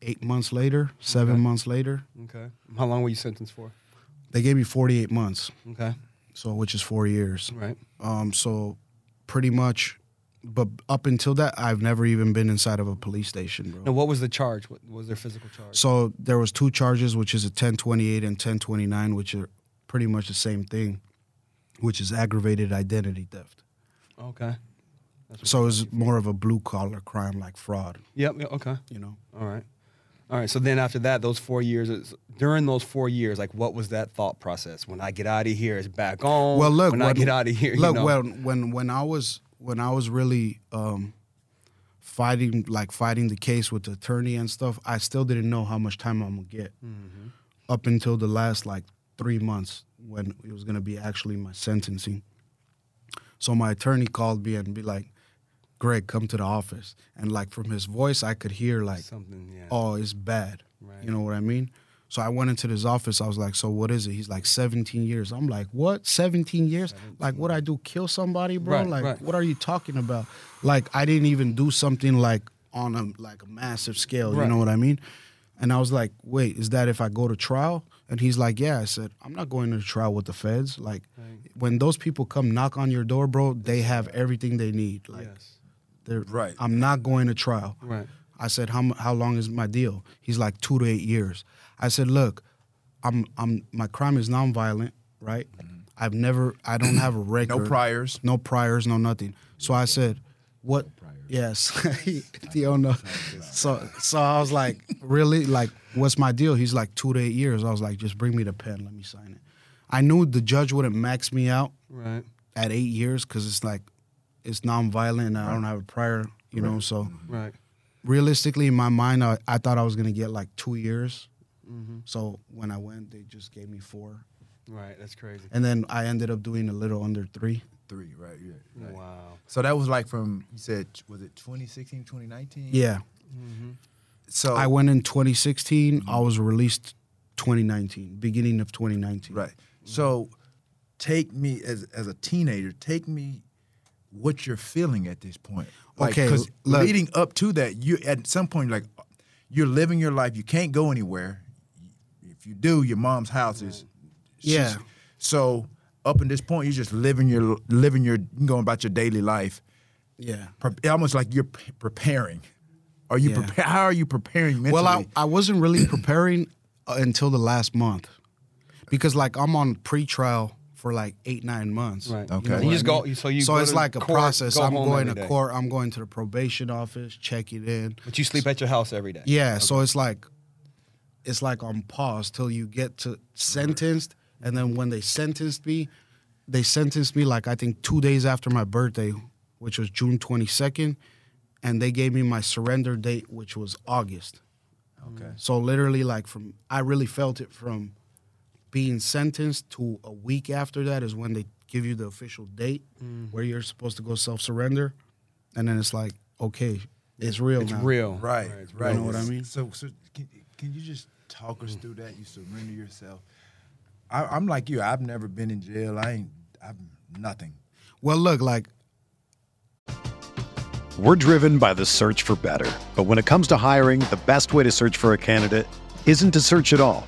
Speaker 3: eight months later, seven
Speaker 1: Okay.
Speaker 3: months later.
Speaker 1: Okay. How long were you sentenced for?
Speaker 3: They gave me 48 months,
Speaker 1: Okay.
Speaker 3: so which is four years.
Speaker 1: Right.
Speaker 3: Um, so pretty much, but up until that, I've never even been inside of a police station, bro.
Speaker 1: And what was the charge? What was their physical charge?
Speaker 3: So there was two charges, which is a 1028 and 1029, which are pretty much the same thing, which is aggravated identity theft.
Speaker 1: okay.
Speaker 3: So it's more of a blue collar crime like fraud,
Speaker 1: Yep. Okay.
Speaker 3: you know.
Speaker 1: All right. All right. So then after that, those four years, during those four years, like what was that thought process? When I get out of here, it's back on.
Speaker 3: Well, look,
Speaker 1: When I get out of here,
Speaker 3: Look,
Speaker 1: you know.
Speaker 3: when when when I was when I was really um, fighting like fighting the case with the attorney and stuff, I still didn't know how much time I'm gonna get
Speaker 1: Mm-hmm.
Speaker 3: up until the last like three months when it was gonna be actually my sentencing. So my attorney called me and be like, "Greg, come to the office," and like from his voice, I could hear like,
Speaker 1: something. Yeah.
Speaker 3: "Oh, it's bad."
Speaker 1: Right.
Speaker 3: You know what I mean? So I went into his office. I was like, "So what is it?" He's like, "17 years." I'm like, "What? 17 years? Like what I do? Kill somebody, bro?
Speaker 1: Right,
Speaker 3: like
Speaker 1: right.
Speaker 3: what are you talking about? Like I didn't even do something like on a like a massive scale. You know what I mean?" And I was like, "Wait, is that if I go to trial?" And he's like, "Yeah." I said, "I'm not going to trial with the feds. Like when those people come knock on your door, bro, they have everything they need. Like
Speaker 1: yes.
Speaker 3: they're
Speaker 2: Right.
Speaker 3: I'm not going to trial."
Speaker 1: Right.
Speaker 3: I said, how, how long is my deal? He's like, two to eight years. I said, look, I'm, I'm, my crime is nonviolent, right? I've never, I don't have a record.
Speaker 2: No priors.
Speaker 3: No priors, no nothing. So I said, what? Yes. <laughs> <laughs> you don't know. So, so I was like, really? Like, what's my deal? He's like, two to eight years. I was like, just bring me the pen. Let me sign it. I knew the judge wouldn't max me out
Speaker 1: Right.
Speaker 3: at eight years because it's like, it's nonviolent and I don't have a prior, you know, so
Speaker 1: Right.
Speaker 3: Realistically in my mind I, I thought i was going to get like two years
Speaker 1: Mm-hmm.
Speaker 3: so when i went they just gave me four
Speaker 1: Right. That's crazy.
Speaker 3: and then i ended up doing a little under three
Speaker 2: Three, right? Yeah. right.
Speaker 1: Wow.
Speaker 2: So that was like from you said was it 2016, 2019?
Speaker 3: yeah
Speaker 2: So
Speaker 3: i went in 2016 i was released 2019 beginning of 2019
Speaker 2: Right. So take me as as a teenager, take me what you're feeling at this point. Like,
Speaker 3: Okay,
Speaker 2: Because leading up to that, you at some point like you're living your life. You can't go anywhere. If you do, your mom's house is.
Speaker 3: Yeah.
Speaker 2: So up in this point, you're just living your living your going about your daily life.
Speaker 3: yeah
Speaker 2: Pre- almost like you're p- preparing. Are you
Speaker 3: Yeah.
Speaker 2: preparing? How are you preparing mentally?
Speaker 3: well I, I wasn't really preparing uh, until the last month because like i'm on pre-trial for like eight nine months
Speaker 1: Right.
Speaker 2: Okay.
Speaker 1: You, know,
Speaker 2: You
Speaker 1: you just
Speaker 2: I
Speaker 1: go. So you.
Speaker 3: so
Speaker 1: go
Speaker 3: it's
Speaker 1: to
Speaker 3: like a
Speaker 1: court,
Speaker 3: process
Speaker 1: go
Speaker 3: i'm going to
Speaker 1: every day.
Speaker 3: court i'm going to the probation office check it in
Speaker 1: But you sleep at your house every day.
Speaker 3: Yeah, so it's like it's like on pause till you get to sentenced, and then when they sentenced me, they sentenced me like I think two days after my birthday, which was June twenty second, and they gave me my surrender date, which was August.
Speaker 2: okay.
Speaker 3: So literally, like from I really felt it from being sentenced to a week after that is when they give you the official date mm-hmm. where you're supposed to go self surrender, and then it's like okay, it's real
Speaker 1: It's
Speaker 3: now.
Speaker 1: real.
Speaker 2: Right,
Speaker 1: it's
Speaker 2: right.
Speaker 3: You know what I mean?
Speaker 2: So, so can, can you just talk us mm. through that? You surrender yourself. I, I'm like you. I've never been in jail. I ain't. I'm nothing.
Speaker 3: Well, look, like
Speaker 4: We're driven by the search for better. But when it comes to hiring, the best way to search for a candidate isn't to search at all.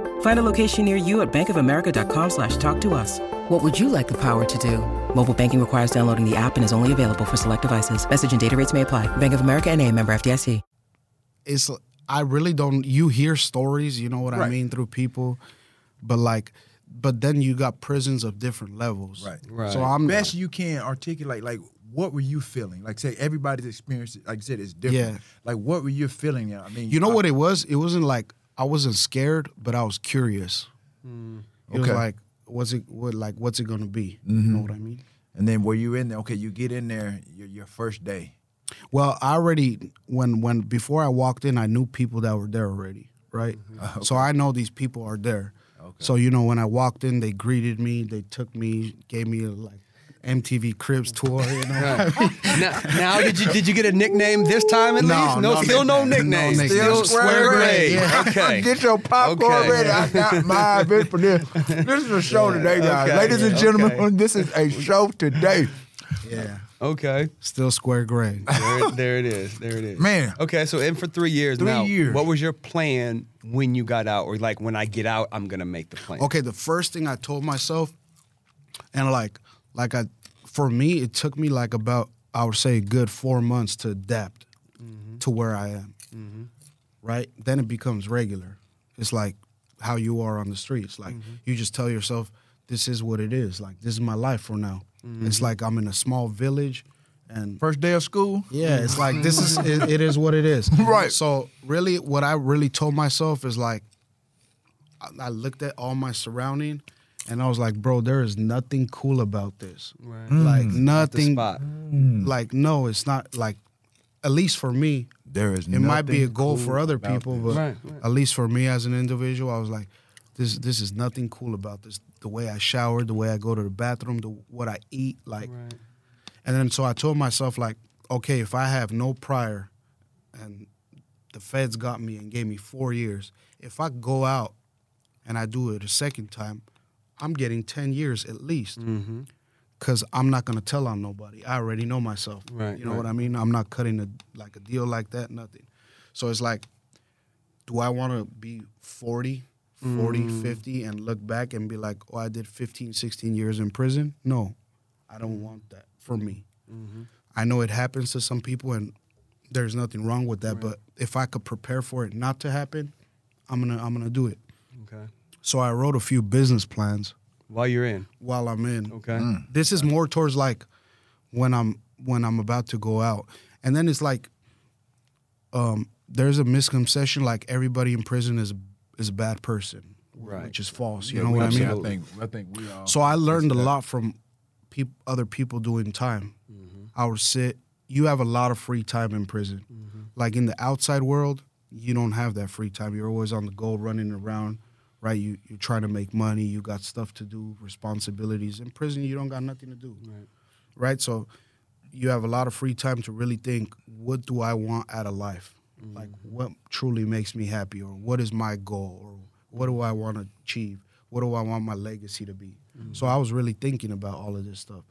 Speaker 5: Find a location near you at bankofamerica.com slash talk to us. What would you like the power to do? Mobile banking requires downloading the app and is only available for select devices. Message and data rates may apply. Bank of America and a member FDIC.
Speaker 3: it's I really don't. You hear stories, you know what I mean, through people, but like, but then you got prisons of different levels.
Speaker 2: Right.
Speaker 1: Right.
Speaker 3: So I'm
Speaker 2: best you can articulate like what were you feeling? Like say everybody's experience, like I said, is different.
Speaker 3: Yeah.
Speaker 2: Like what were you feeling? Now? I mean,
Speaker 3: You know
Speaker 2: I-
Speaker 3: what it was? It wasn't like I wasn't scared, but I was curious. Hmm. It was like, what's it? What like? What's it gonna be? You mm-hmm. know what I mean?
Speaker 2: And then were you in there? Okay, you get in there. Your, your first day.
Speaker 3: Well, I already when when before I walked in, I knew people that were there already, right? Mm-hmm. Uh, so I know these people are there. Okay. So you know, when I walked in, they greeted me. They took me, gave me a like MTV Cribs tour. You know, <laughs>
Speaker 1: now, now, did you did you get a nickname this time at
Speaker 3: No,
Speaker 1: least? No,
Speaker 3: no
Speaker 1: still no
Speaker 3: nickname.
Speaker 1: nickname.
Speaker 3: No
Speaker 1: still
Speaker 3: nickname.
Speaker 1: square Greg.
Speaker 3: Yeah.
Speaker 1: Okay. <laughs>
Speaker 2: Get your popcorn
Speaker 1: Okay.
Speaker 2: ready. I got my bitch for this. This is a show today, guys.
Speaker 1: Okay.
Speaker 2: Ladies and
Speaker 1: Okay.
Speaker 2: gentlemen, this is a show today.
Speaker 3: yeah,
Speaker 1: Okay.
Speaker 3: still square Greg.
Speaker 1: There, there it is. There it is.
Speaker 2: Man.
Speaker 1: Okay, so in for three years
Speaker 2: Three
Speaker 1: now.
Speaker 2: years.
Speaker 1: What was your plan when you got out, or like when I get out, I'm gonna make the plan?
Speaker 3: Okay, the first thing I told myself, and like, like I, for me, it took me like about I would say a good four months to adapt mm-hmm. to where I am. Mm-hmm. Right then, it becomes regular. It's like how you are on the streets. Like mm-hmm. you just tell yourself, "This is what it is. Like this is my life for now." It's like I'm in a small village, and
Speaker 2: First day of school.
Speaker 3: yeah, it's like this is <laughs> it, it is what it is. <laughs>
Speaker 2: Right.
Speaker 3: So really, what I really told myself is like, I, I looked at all my surrounding, and I was like, bro, there is nothing cool about this.
Speaker 1: Right. Mm.
Speaker 3: Like
Speaker 1: The
Speaker 3: nothing.
Speaker 1: spot. Mm.
Speaker 3: Like no, it's not like. At least for me,
Speaker 2: There is.
Speaker 3: it might be a goal
Speaker 2: cool
Speaker 3: for other people,
Speaker 2: this.
Speaker 3: but
Speaker 1: Right, right.
Speaker 3: at least for me as an individual, I was like, this this is nothing cool about this. The way I shower, the way I go to the bathroom, the what I eat, like.
Speaker 1: Right.
Speaker 3: And then so I told myself like, okay, if I have no prior, and the feds got me and gave me four years, if I go out and I do it a second time, I'm getting ten years at least.
Speaker 1: Mm-hmm.
Speaker 3: Cause I'm not gonna tell on nobody. I already know myself.
Speaker 1: Right,
Speaker 3: You know
Speaker 1: right.
Speaker 3: what I mean? I'm not cutting a like a deal like that. Nothing. So it's like, do I want to be 40, 40,
Speaker 1: Mm.
Speaker 3: 50 and look back and be like, oh, I did 15, 16 years in prison? No, I don't want that for me.
Speaker 1: Mm-hmm.
Speaker 3: I know it happens to some people and there's nothing wrong with that. But if I could prepare for it not to happen, I'm gonna I'm gonna do it.
Speaker 1: Okay.
Speaker 3: So I wrote a few business plans
Speaker 1: While you're in.
Speaker 3: while I'm in.
Speaker 1: Okay.
Speaker 3: This is more towards like when I'm when I'm about to go out, and then it's like, um, there's a misconception like everybody in prison is is a bad person,
Speaker 1: Right.
Speaker 3: which is false. You
Speaker 1: Yeah,
Speaker 3: know
Speaker 1: we
Speaker 3: what I mean?
Speaker 2: I think. I think we all.
Speaker 3: So I learned a
Speaker 2: that.
Speaker 3: lot from peop- other people doing time.
Speaker 1: Mm-hmm.
Speaker 3: I would sit. You have a lot of free time in prison.
Speaker 1: Mm-hmm.
Speaker 3: Like in the outside world, you don't have that free time. You're always on the go, running around. Right? You you're trying to make money. You got stuff to do, responsibilities. In prison, you don't got nothing to do.
Speaker 1: Right.
Speaker 3: Right? So you have a lot of free time to really think, what do I want out of life? Mm-hmm. Like what truly makes me happy, or what is my goal, or what do I want to achieve? What do I want my legacy to be? Mm-hmm. So I was really thinking about all of this stuff.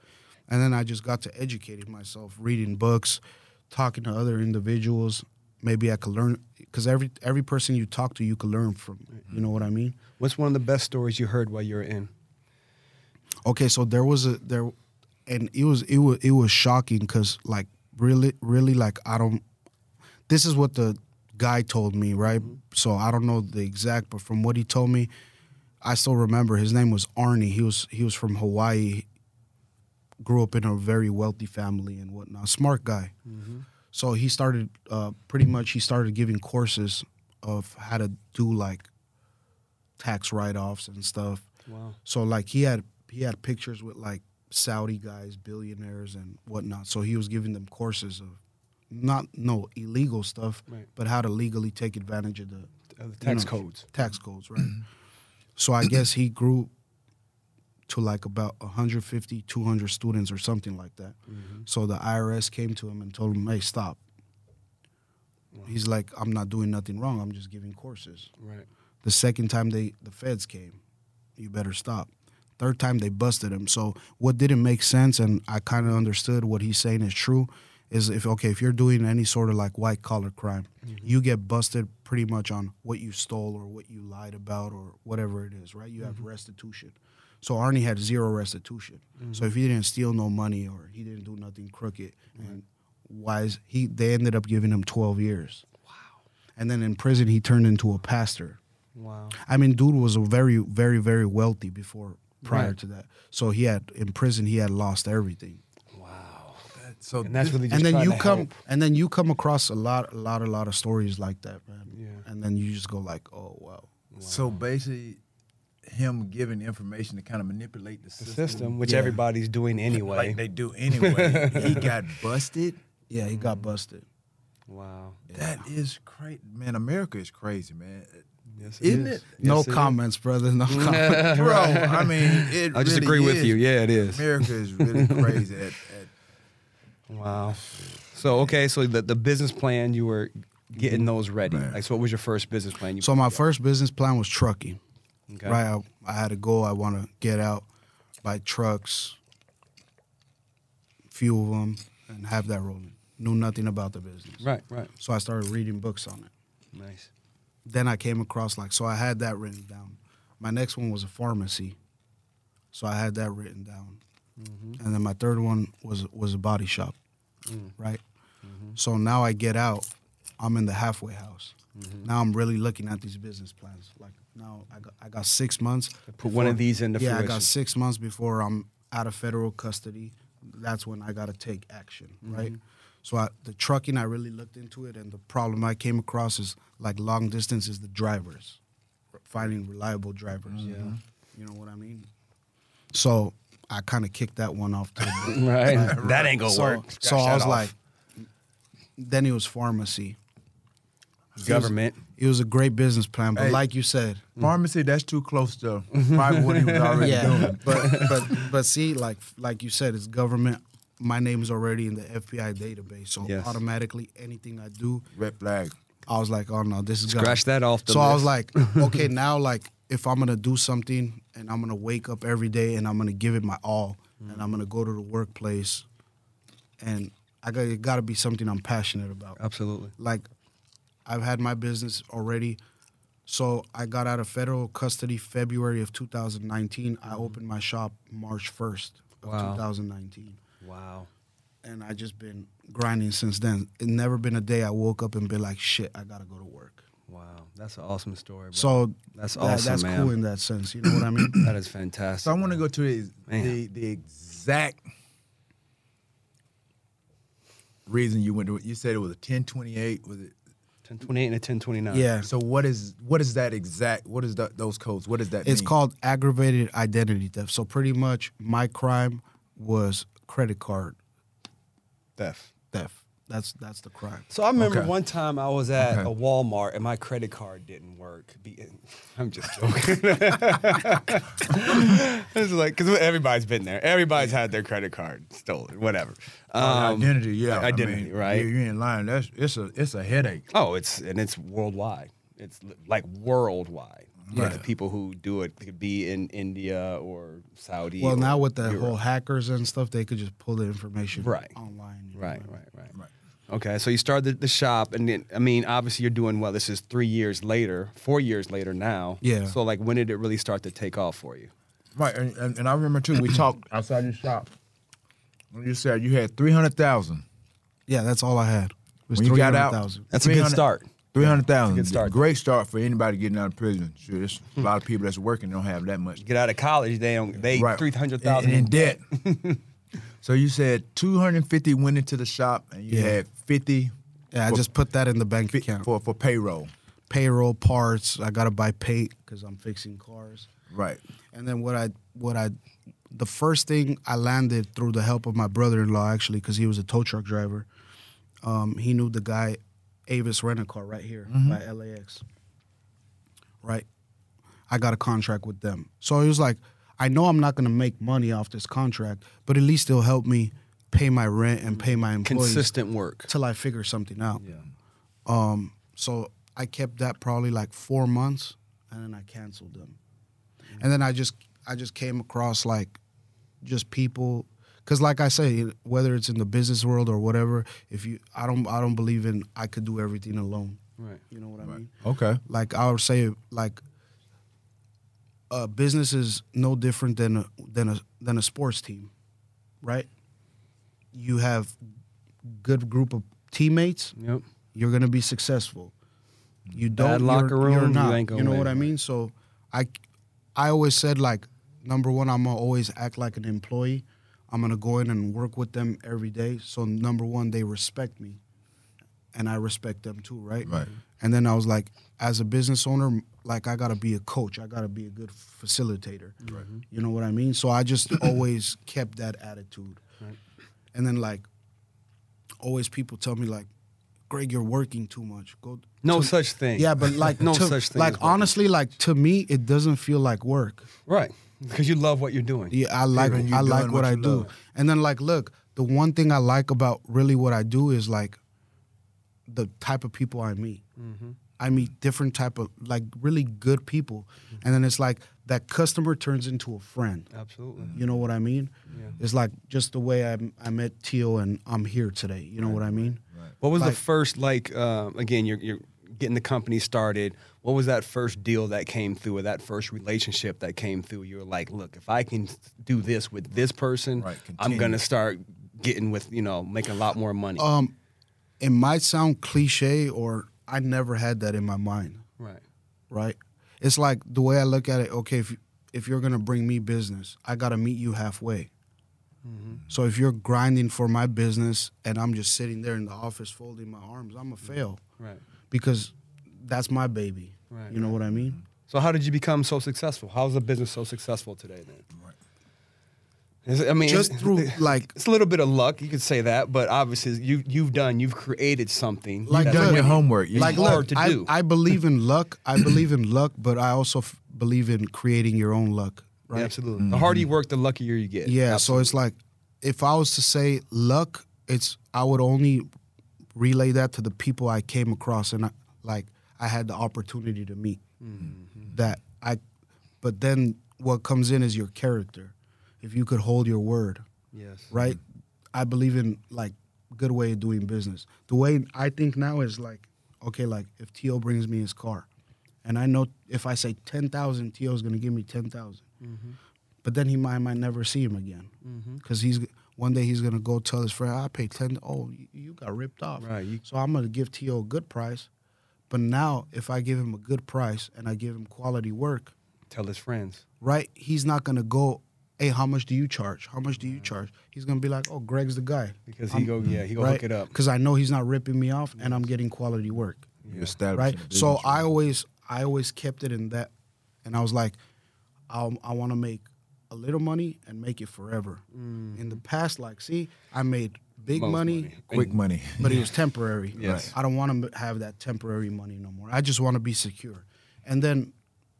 Speaker 3: And then I just got to educating myself, reading books, talking to other individuals. Maybe I could learn because every every person you talk to, you could learn from. You know what I mean?
Speaker 1: What's one of the best stories you heard while you were in?
Speaker 3: Okay, so there was a there, and it was it was it was shocking because like really really like I don't. This is what the guy told me, right? So I don't know the exact, but from what he told me, I still remember his name was Arnie. He was he was from Hawaii. Grew up in a very wealthy family and whatnot. Smart guy. Mm-hmm. So he started uh, pretty much. He started giving courses of how to do like tax write offs and stuff.
Speaker 1: Wow.
Speaker 3: So like he had he had pictures with like Saudi guys, billionaires and whatnot. So he was giving them courses of not no illegal stuff,
Speaker 1: Right.
Speaker 3: but how to legally take advantage of the
Speaker 1: Of the
Speaker 3: you
Speaker 1: tax
Speaker 3: know,
Speaker 1: codes.
Speaker 3: Tax codes, right? so I guess he grew to like about 150, 200 students or something like that.
Speaker 1: Mm-hmm.
Speaker 3: So the IRS came to him and told him, "Hey, stop." He's like, "I'm not doing nothing wrong. I'm just giving courses."
Speaker 1: Right.
Speaker 3: The second time they the feds came, you better stop. Third time they busted him. So what didn't make sense, and I kind of understood what he's saying is true, is if okay, if you're doing any sort of like white collar crime, you get busted pretty much on what you stole or what you lied about or whatever it is, right? You have restitution. So Arnie had zero restitution. Mm-hmm. So if he didn't steal no money or he didn't do nothing crooked, and why is he? They ended up giving him 12 years. Wow. And then in prison, he turned into a pastor.
Speaker 1: Wow.
Speaker 3: I mean, dude was a very, very, very wealthy before prior
Speaker 1: Right.
Speaker 3: to that. So he had in prison, he had lost everything.
Speaker 1: Wow.
Speaker 2: So
Speaker 1: And that's really just
Speaker 3: and then you come,
Speaker 1: help.
Speaker 3: and then you come across a lot, a lot, a lot of stories like that, man.
Speaker 1: Yeah.
Speaker 3: And then you just go like, oh wow.
Speaker 2: So basically, him giving information to kind of manipulate the
Speaker 1: The
Speaker 2: system,
Speaker 1: system, which
Speaker 3: Yeah.
Speaker 1: everybody's doing anyway.
Speaker 2: like they do anyway. he <laughs> got busted.
Speaker 3: Yeah, he got busted.
Speaker 1: wow.
Speaker 2: That is crazy, man. America is crazy, man.
Speaker 1: Yes,
Speaker 2: Isn't it?
Speaker 3: no
Speaker 1: Yes, it is.
Speaker 3: comments, brother. No <laughs> comments.
Speaker 2: Bro, I mean, it
Speaker 1: I just
Speaker 2: really
Speaker 1: agree with
Speaker 2: is.
Speaker 1: you. Yeah, it is.
Speaker 2: America is really <laughs> crazy. At, at,
Speaker 1: Wow. So okay, so the, the business plan you were getting mm-hmm. those ready.
Speaker 2: Man.
Speaker 1: Like, so what was your first business plan? You
Speaker 3: So my first business plan was trucking.
Speaker 1: Okay.
Speaker 3: Right, I, I had a goal. I want to get out, buy trucks, few of them, and have that rolling. Knew nothing about the business.
Speaker 1: Right, right.
Speaker 3: So I started reading books on it.
Speaker 1: Nice.
Speaker 3: Then I came across like so I had that written down. My next one was a pharmacy, so I had that written down. Mm-hmm. And then my third one was was a body shop, mm. right? Mm-hmm. So now I get out, I'm in the halfway house. Mm-hmm. Now I'm really looking at these business plans. Like now I got I got six months.
Speaker 1: Put one of these into
Speaker 3: yeah, I got six months before I'm out of federal custody. That's when I got to take action, mm-hmm. right? So I, the trucking, I really looked into it, and the problem I came across is like long distance is the drivers, finding reliable drivers. Mm-hmm. Yeah, you know what I mean. So I kind of kicked that one off. To the <laughs> <laughs>
Speaker 1: Right. That ain't gonna
Speaker 3: so,
Speaker 1: work.
Speaker 3: So I was
Speaker 1: off.
Speaker 3: like, then it was pharmacy.
Speaker 1: Government.
Speaker 3: It was a great business plan, but
Speaker 2: Hey.
Speaker 3: like you said,
Speaker 2: pharmacy, that's too close to <laughs> mm-hmm. probably what he was already
Speaker 3: yeah,
Speaker 2: doing. <laughs>
Speaker 3: but but but see, like like you said, it's government. My name is already in the FBI database, so
Speaker 1: Yes.
Speaker 3: automatically anything I do,
Speaker 2: Red flag.
Speaker 3: I was like, oh no, this is
Speaker 1: Scratch that off the
Speaker 3: So I was like, <laughs> okay, now like if I'm gonna do something and I'm gonna wake up every day and I'm gonna give it my all, and I'm gonna go to the workplace, and I got it got to be something I'm passionate about.
Speaker 1: Absolutely.
Speaker 3: Like I've had my business already. So I got out of federal custody February of 2019. I mm-hmm. opened my shop March 1st of
Speaker 1: Wow.
Speaker 3: 2019.
Speaker 1: Wow.
Speaker 3: And I just been grinding since then. It never been a day I woke up and been like, shit, I gotta go to work.
Speaker 1: Wow. That's an awesome story. Bro.
Speaker 3: So
Speaker 1: That's
Speaker 3: that-
Speaker 1: awesome,
Speaker 3: That's
Speaker 1: man.
Speaker 3: cool in that sense. You know what I mean? <clears throat>
Speaker 1: that is fantastic.
Speaker 2: So I want to go to the, the the exact reason you went to. You said it was a ten twenty eight. Was it?
Speaker 1: 1028 and a 1029.
Speaker 3: yeah.
Speaker 2: So what is what is that exact? What is that, those codes? What does that
Speaker 3: It's
Speaker 2: mean?
Speaker 3: called aggravated identity theft. So pretty much my crime was credit card
Speaker 1: Theft.
Speaker 3: theft. That's that's the crime.
Speaker 1: So I remember
Speaker 2: Okay.
Speaker 1: one time I was at
Speaker 2: Okay.
Speaker 1: a Walmart and my credit card didn't work. <laughs> I'm just joking. <laughs> it's like because everybody's been there. Everybody's had their credit card stolen. Whatever. Um,
Speaker 2: identity, yeah. I
Speaker 1: identity,
Speaker 2: mean,
Speaker 1: right?
Speaker 2: You, you ain't lying. That's it's a it's a headache.
Speaker 1: Oh, it's and it's worldwide. It's like worldwide. Like
Speaker 2: Right.
Speaker 1: the people who do it could be in India or Saudi.
Speaker 3: Well,
Speaker 1: or
Speaker 3: now with the
Speaker 1: Europe.
Speaker 3: whole hackers and stuff, they could just pull the information
Speaker 1: Right.
Speaker 3: online. you
Speaker 1: Right, right, right,
Speaker 2: Right.
Speaker 1: Okay, so you started the, the shop, and then I mean, obviously you're doing well. This is three years later, four years later now.
Speaker 3: Yeah.
Speaker 1: So like, when did it really start to take off for you?
Speaker 2: Right, and, and, and I remember too. We talked outside your shop. When you said you had three hundred thousand.
Speaker 3: Yeah, that's all I had. Was
Speaker 2: When you got out-
Speaker 3: 300,000.
Speaker 1: That's a good start.
Speaker 2: Three hundred thousand.
Speaker 1: Good start.
Speaker 2: Great start for anybody getting out of prison. Sure, there's a lot of people that's working don't have that much.
Speaker 1: Get out of college, they don't, they
Speaker 2: Right.
Speaker 1: three hundred thousand
Speaker 2: in, in debt. <laughs> so you said two hundred and fifty went into the shop, and you
Speaker 3: Yeah.
Speaker 2: had fifty.
Speaker 3: Yeah, I just put that in the bank account.
Speaker 2: for for payroll.
Speaker 3: Payroll parts. I gotta buy paint because I'm fixing cars.
Speaker 2: Right.
Speaker 3: And then what I what I the first thing I landed through the help of my brother-in-law actually because he was a tow truck driver. Um, he knew the guy Avis Rent a Car right here by LAX. Right. I got a contract with them. So it was like I know I'm not gonna make money off this contract, but at least it'll help me pay my rent and pay my employees
Speaker 1: consistent work.
Speaker 3: till I figure something out.
Speaker 1: Yeah.
Speaker 3: Um, so I kept that probably like four months, and then I canceled them. And then I just I just came across like just people, because like I say, whether it's in the business world or whatever, if you I don't I don't believe in I could do everything alone.
Speaker 1: Right.
Speaker 3: You know what I mean?
Speaker 2: Okay.
Speaker 3: Like I would say, like a business is no different than a, than a than a sports team, right? You have good group of teammates
Speaker 1: Yep.
Speaker 3: you're gonna be successful. You don't
Speaker 1: Bad
Speaker 3: you're-
Speaker 1: locker room,
Speaker 3: you're
Speaker 1: you
Speaker 3: not.
Speaker 1: ain't gonna
Speaker 3: know
Speaker 1: win,
Speaker 3: what I mean? So I I always said like number one, I'm gonna always act like an employee. I'm gonna go in and work with them every day. So number one, they respect me, and I respect them too, right?
Speaker 2: Right.
Speaker 3: And then I was like, as a business owner, like I gotta be a coach. I gotta be a good facilitator. Right. You know what I mean? So I just <coughs> always kept that attitude.
Speaker 1: Right.
Speaker 3: And then like, always people tell me like, Greg, you're working too much. Go.
Speaker 1: No
Speaker 3: to-
Speaker 1: such thing.
Speaker 3: Yeah, but like <laughs>
Speaker 1: no
Speaker 3: to-
Speaker 1: such thing.
Speaker 3: Like honestly, like to me, it doesn't feel like work.
Speaker 1: right? Because you love what you're doing.
Speaker 3: Yeah, I like
Speaker 2: when
Speaker 3: I like what,
Speaker 2: what
Speaker 3: I
Speaker 2: you
Speaker 3: do.
Speaker 2: love.
Speaker 3: And then like, look, the one thing I like about really what I do is like the type of people I meet.
Speaker 1: Mm-hmm.
Speaker 3: I meet different type of like really good people, and then it's like that customer turns into a friend.
Speaker 1: Absolutely.
Speaker 3: You know what I mean?
Speaker 1: Yeah.
Speaker 3: It's like just the way I I met T.O. and I'm here today. You know what I mean? Right.
Speaker 1: What was
Speaker 3: Like-
Speaker 1: the first like? Uh, again, you're you're getting the company started. What was that first deal that came through, or that first relationship that came through? You were like, look, if I can do this with this person,
Speaker 2: Right,
Speaker 1: I'm gonna start getting with you know making a lot more money.
Speaker 3: Um, it might sound cliche, or I never had that in my mind.
Speaker 1: right.
Speaker 3: right? It's like the way I look at it. Okay, if if you're gonna bring me business, I gotta meet you halfway. Mm-hmm. So if you're grinding for my business and I'm just sitting there in the office folding my arms, I'm a mm-hmm. fail
Speaker 1: Right.
Speaker 3: because that's my baby.
Speaker 1: Right,
Speaker 3: You know what I mean?
Speaker 1: So how did you become so successful? How's the business so successful today then? Is it- I mean,
Speaker 3: Just
Speaker 1: it's-
Speaker 3: through <laughs> like
Speaker 1: it's a little bit of luck, you could say that, but obviously you you've done, you've created something.
Speaker 3: Like
Speaker 1: that's
Speaker 2: Done your homework. You-
Speaker 3: like
Speaker 1: hard
Speaker 3: look,
Speaker 1: to
Speaker 3: I,
Speaker 1: do.
Speaker 3: I believe in <clears throat> luck. I believe in luck, but I also f- believe in creating your own luck.
Speaker 1: Yeah,
Speaker 3: Right?
Speaker 1: absolutely. The mm-hmm. harder you work, the luckier you get.
Speaker 3: Yeah, so it's like if I was to say luck, it's I would only relay that to the people I came across and I, like I had the opportunity to meet. Mm-hmm. That I, but then what comes in is your character. If you could hold your word,
Speaker 1: yes,
Speaker 3: right? I believe in like good way of doing business. The way I think now is like, okay, like if T.O. brings me his car, and I know if I say ten thousand, T.O.'s gonna give me ten mm-hmm. But then he might might never see him again mm-hmm. because he's one day he's gonna go tell his friend, I paid ten. Oh, you- got ripped off.
Speaker 1: Right, you-
Speaker 3: so I'm gonna give T.O. a good price. But now, if I give him a good price and I give him quality work,
Speaker 1: Tell his friends.
Speaker 3: right? He's not gonna go, hey, how much do you charge? How much do you charge? He's gonna be like, oh, Greg's the guy.
Speaker 1: Because he go- yeah, he go hook it up.
Speaker 3: Because I know he's not ripping me off, and I'm getting quality work,
Speaker 2: You establish
Speaker 3: right? So
Speaker 2: business,
Speaker 3: I always, I always kept it in that, and I was like, I'll, I want to make a little money and make it forever. Mm. In the past, like, see, I made big money,
Speaker 1: money.
Speaker 2: quick money.
Speaker 3: but it <laughs> was temporary.
Speaker 1: Yes.
Speaker 3: I don't want to have that temporary money no more. I just want to be secure. And then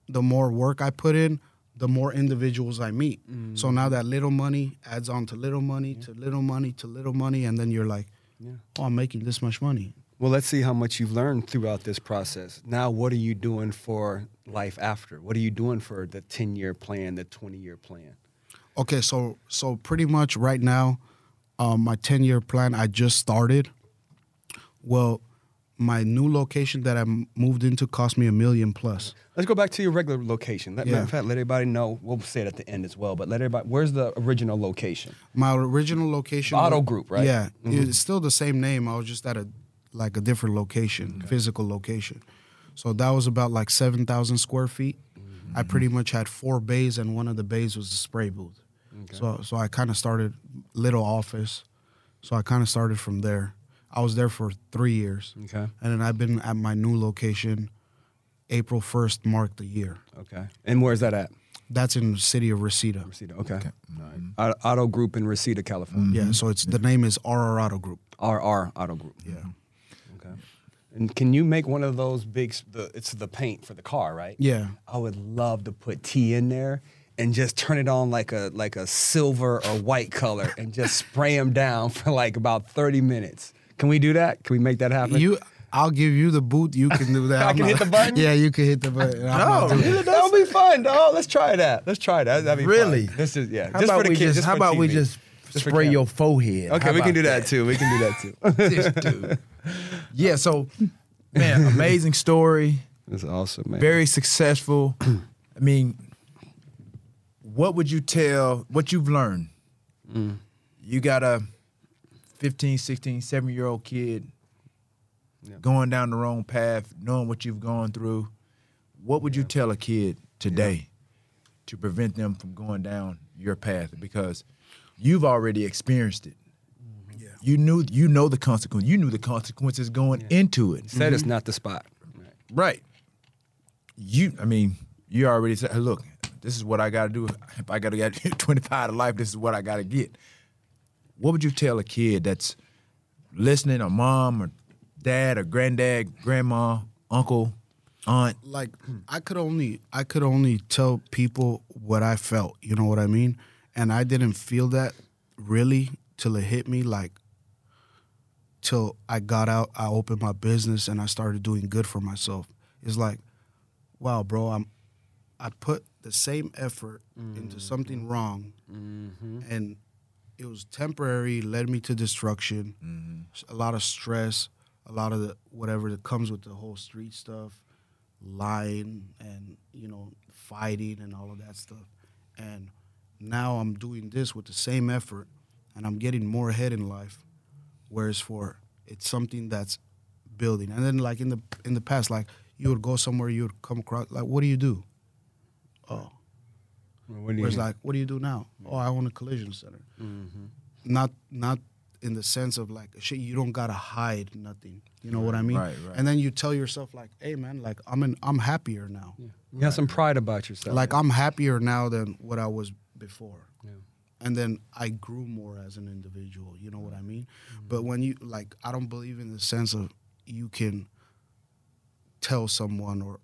Speaker 3: the more work I put in, the more individuals I meet. So now that little money adds on to little money to little money to little money, and then you're like,
Speaker 1: Yeah.
Speaker 3: oh, I'm making this much money.
Speaker 1: Well, let's see how much you've learned throughout this process. Now, what are you doing for life after? What are you doing for the 10 year plan, the 20 year plan?
Speaker 3: Okay, so so pretty much right now, um, my ten year plan I just started. Well, my new location that I moved into cost me a million plus.
Speaker 1: Let's go back to your regular location. Let,
Speaker 3: Yeah.
Speaker 1: Matter of fact, let everybody know. We'll say it at the end as well, but let everybody, where's the original location?
Speaker 3: My original location,
Speaker 1: Auto Group, right?
Speaker 3: Yeah,
Speaker 1: Mhm.
Speaker 3: it's still the same name. I was just at a like a different location, physical location. So that was about like seven thousand square feet. I pretty much had four bays, and one of the bays was a spray booth. Okay. So so I kind of started little office. So I kind of started from there. I was there for three years,
Speaker 1: Okay.
Speaker 3: and then I've been at my new location. April first marked the year.
Speaker 1: Okay. And where's that at?
Speaker 3: That's in the city of Reseda.
Speaker 1: Reseda. Okay. All right. Auto, Auto Group in Reseda, California.
Speaker 3: Yeah, so it's the name is RR Auto Group.
Speaker 1: RR Auto Group.
Speaker 3: Yeah. Mm-hmm.
Speaker 1: Okay. And can you make one of those big? The it's the paint for the car, right?
Speaker 3: Yeah.
Speaker 1: I would love to put T in there and just turn it on like a like a silver or white color and just spray them down <laughs> for like about thirty minutes. Can we do that? Can we make that happen?
Speaker 3: You, I'll give you the boot. You can do that. <laughs>
Speaker 1: I
Speaker 3: I'm
Speaker 1: can
Speaker 3: not-
Speaker 1: hit the button?
Speaker 3: Yeah, you can hit the button. <laughs> I'm not doing it.
Speaker 1: That'll be fun, dog. Let's try that. Let's try that. That'd be
Speaker 6: Really?
Speaker 1: Fun. This is yeah.
Speaker 6: How
Speaker 1: just
Speaker 6: about
Speaker 1: for the
Speaker 6: we
Speaker 1: kids.
Speaker 6: just, how
Speaker 1: for
Speaker 6: about we just
Speaker 1: Just
Speaker 6: spray your forehead?
Speaker 1: Okay,
Speaker 6: How
Speaker 1: we can do that too. We can do that too. <laughs>
Speaker 2: this dude. Yeah, so man, amazing story.
Speaker 1: That's awesome, man.
Speaker 2: very successful. <clears throat> I mean, what would you tell what you've learned? Mm. You got a 15, 16, 7 year old kid going down the wrong path, knowing what you've gone through. What would you tell a kid today to prevent them from going down your path? Because you've already experienced it. Mm-hmm. You knew you know the consequence. You knew the consequences going into it.
Speaker 1: Said it's mm-hmm. not the spot. Right.
Speaker 2: Right. You, I mean, you already said, hey, look, this is what I got to do. If I got to get <laughs> 25 to life, this is what I got to get. What would you tell a kid that's listening, a mom or dad or granddad, grandma, uncle, aunt?
Speaker 3: like I could only I could only tell people what I felt, you know what I mean? And I didn't feel that really till it hit me like till I got out, I opened my business and I started doing good for myself. It's like, wow, bro, I'm I put the same effort into mm-hmm. something wrong mm-hmm. and it was temporary, led me to destruction, mm-hmm. a lot of stress, a lot of the whatever that comes with the whole street stuff, lying and you know fighting and all of that stuff. And now I'm doing this with the same effort, and I'm getting more ahead in life. Whereas for it's something that's building. And then like in the in the past, like you would go somewhere, you would come across like, what do you do? Oh,
Speaker 1: Well, what do
Speaker 3: Whereas
Speaker 1: mean?
Speaker 3: like, what do you do now? Oh, I own a collision center. Not not in the sense of like shit. You don't gotta hide nothing. You know what I mean?
Speaker 2: Right, right.
Speaker 3: And then you tell yourself like, hey man, like I'm in, I'm happier now.
Speaker 1: you have some pride about yourself.
Speaker 3: Like I'm happier now than what I was before.
Speaker 1: Yeah.
Speaker 3: And then I grew more as an individual. You know what I mean?
Speaker 1: Mm-hmm.
Speaker 3: But when you like, I don't believe in the sense of you can tell someone or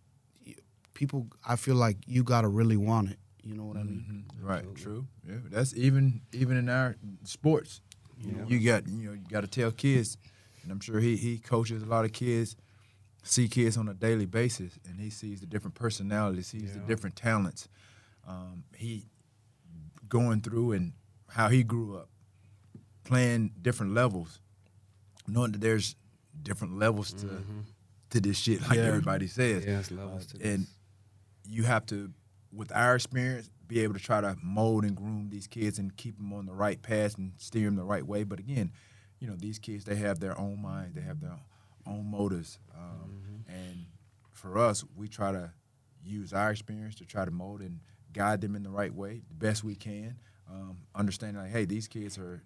Speaker 3: people. I feel like you gotta really want it. You know what I mean? Mm-hmm.
Speaker 2: Right, true. Yeah, that's even even in our sports. You, know, you got you know you got to tell kids, and I'm sure he he coaches a lot of kids, see kids on a daily basis, and he sees the different personalities, sees the different talents. Um, he going through and how he grew up, playing different levels, knowing that there's different levels to mm-hmm. to this shit, like everybody says.
Speaker 1: Yeah, it's levels uh, to
Speaker 2: and you have to, with our experience, be able to try to mold and groom these kids and keep them on the right path and steer them the right way. But again, you know, these kids they have their own minds, they have their own motives, um, and for us, we try to use our experience to try to mold and guide them in the right way, the best we can. Um, understanding like, hey, these kids are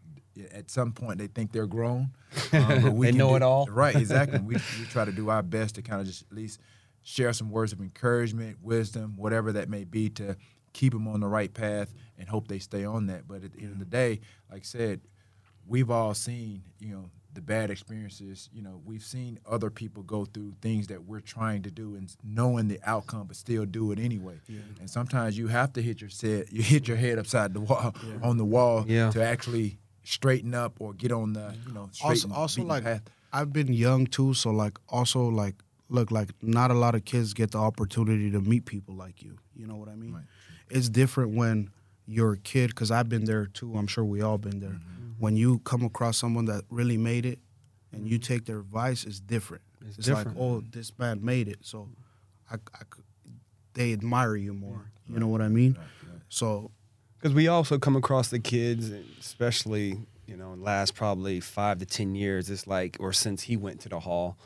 Speaker 2: at some point they think they're grown. Um, but <laughs> we
Speaker 1: They know
Speaker 2: do-
Speaker 1: it all.
Speaker 2: Right, exactly. <laughs> we, we try to do our best to kind of just at least share some words of encouragement, wisdom, whatever that may be to keep them on the right path and hope they stay on that. But at the end of the day, like I said, we've all seen, you know, the bad experiences. You know, we've seen other people go through things that we're trying to do and knowing the outcome, but still do it anyway. And sometimes you have to hit your set, <laughs> you hit your head upside the wall on the wall
Speaker 1: Yeah.
Speaker 2: to actually straighten up or get on the, you know, straight
Speaker 3: also also like
Speaker 2: path.
Speaker 3: I've been young too, so like also like look like not a lot of kids get the opportunity to meet people like you. You know what I mean? It's different when you're a kid because I've been there too. I'm sure we all been there.
Speaker 1: Mm-hmm.
Speaker 3: When you come across someone that really made it, and you take their advice, it's different.
Speaker 1: It's
Speaker 3: It's,
Speaker 1: different.
Speaker 3: like, oh, this man made it, so I, I they admire you more. You know what I mean? So
Speaker 1: because we also come across the kids, especially you know, last probably five to ten years, it's like, or since he went to the hall,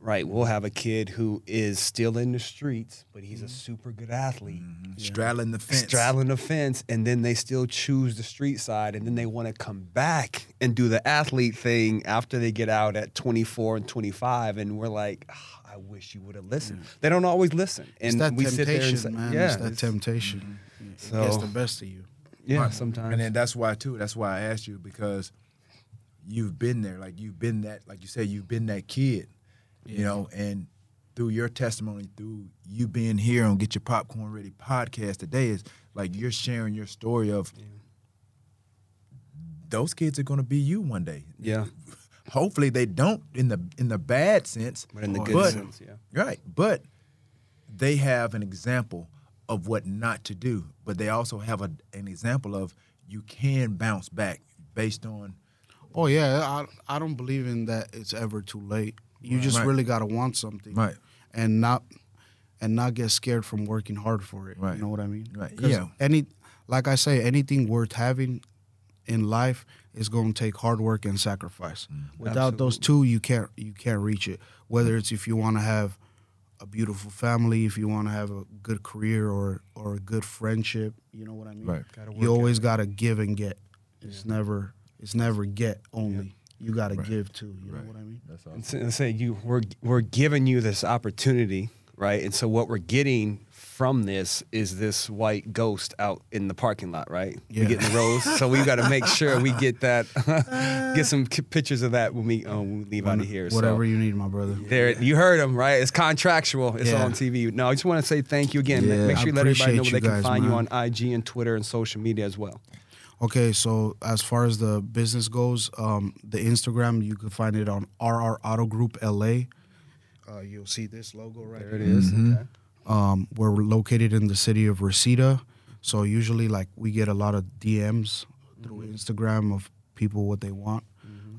Speaker 1: right? We'll have a kid who is still in the streets, but he's a mm-hmm. super good athlete. Mm-hmm.
Speaker 2: Straddling the fence.
Speaker 1: Straddling the fence, and then they still choose the street side, and then they want to come back and do the athlete thing after they get out at 24 and 25, and we're like, "Ah, I wish you would have listened. Mm. They don't always listen,
Speaker 3: It's
Speaker 1: and
Speaker 3: that
Speaker 1: we sit there and
Speaker 3: temptation,
Speaker 1: say,
Speaker 3: man.
Speaker 1: yeah,
Speaker 3: it's that
Speaker 1: it's-
Speaker 3: temptation. Mm-hmm. It
Speaker 1: So-
Speaker 3: gets the best of you.
Speaker 1: yeah,
Speaker 2: Right.
Speaker 1: sometimes.
Speaker 2: And then that's why too. That's why I asked you because you've been there. Like you've been that. Like you said, you've been that kid. You know, and through your testimony, through you being here on Get Your Popcorn Ready podcast today, is like you're sharing your story of those kids are going to be you one day.
Speaker 1: yeah, <laughs>
Speaker 2: Hopefully they don't in the in the bad sense,
Speaker 1: but in the good
Speaker 2: but-
Speaker 1: sense, yeah.
Speaker 2: Right. But they have an example of what not to do. But they also have a, an example of you can bounce back based on
Speaker 3: Oh yeah, I I don't believe in that. It's ever too late. You just
Speaker 2: Right.
Speaker 3: really gotta want something,
Speaker 2: Right.
Speaker 3: And not and not get scared from working hard for it.
Speaker 2: Right.
Speaker 3: You know what I mean?
Speaker 2: Right,
Speaker 3: 'Cause
Speaker 2: yeah.
Speaker 3: Any like I say, anything worth having in life is going to take hard work and sacrifice.
Speaker 2: Mm.
Speaker 3: Without those two, you can't you can't reach it. Whether it's if you want to have a beautiful family, if you want to have a good career or or a good friendship, you know what I mean?
Speaker 2: Right.
Speaker 1: Gotta work
Speaker 3: You always got to give and get. It's never it's never get only. You got to
Speaker 2: Right.
Speaker 3: give too. You know what I mean?
Speaker 2: that's all.
Speaker 1: And say, and say you we're we're giving you this opportunity, right? And so what we're getting from this is this white ghost out in the parking lot, right?
Speaker 3: Yeah.
Speaker 1: We get in the rows, so we got to make <laughs> sure we get that, <laughs> get some k- pictures of that when we uh, when we leave out of here.
Speaker 3: Whatever
Speaker 1: so.
Speaker 3: you need, my brother.
Speaker 1: There, you heard him, right? It's contractual. It's
Speaker 3: Yeah.
Speaker 1: on TV. No, I just want to say thank you again.
Speaker 2: Yeah.
Speaker 1: Make sure you let everybody know where they
Speaker 3: you
Speaker 1: can
Speaker 3: guys,
Speaker 1: find you on IG and Twitter and social media as well.
Speaker 3: Okay, so as far as the business goes, um, the Instagram you can find it on RR Auto Group LA. Uh, you'll see this logo right
Speaker 1: There it
Speaker 3: here.
Speaker 1: is. Okay.
Speaker 3: Um, we're located in the city of Reseda, so usually like we get a lot of DMs through Instagram of people what they want.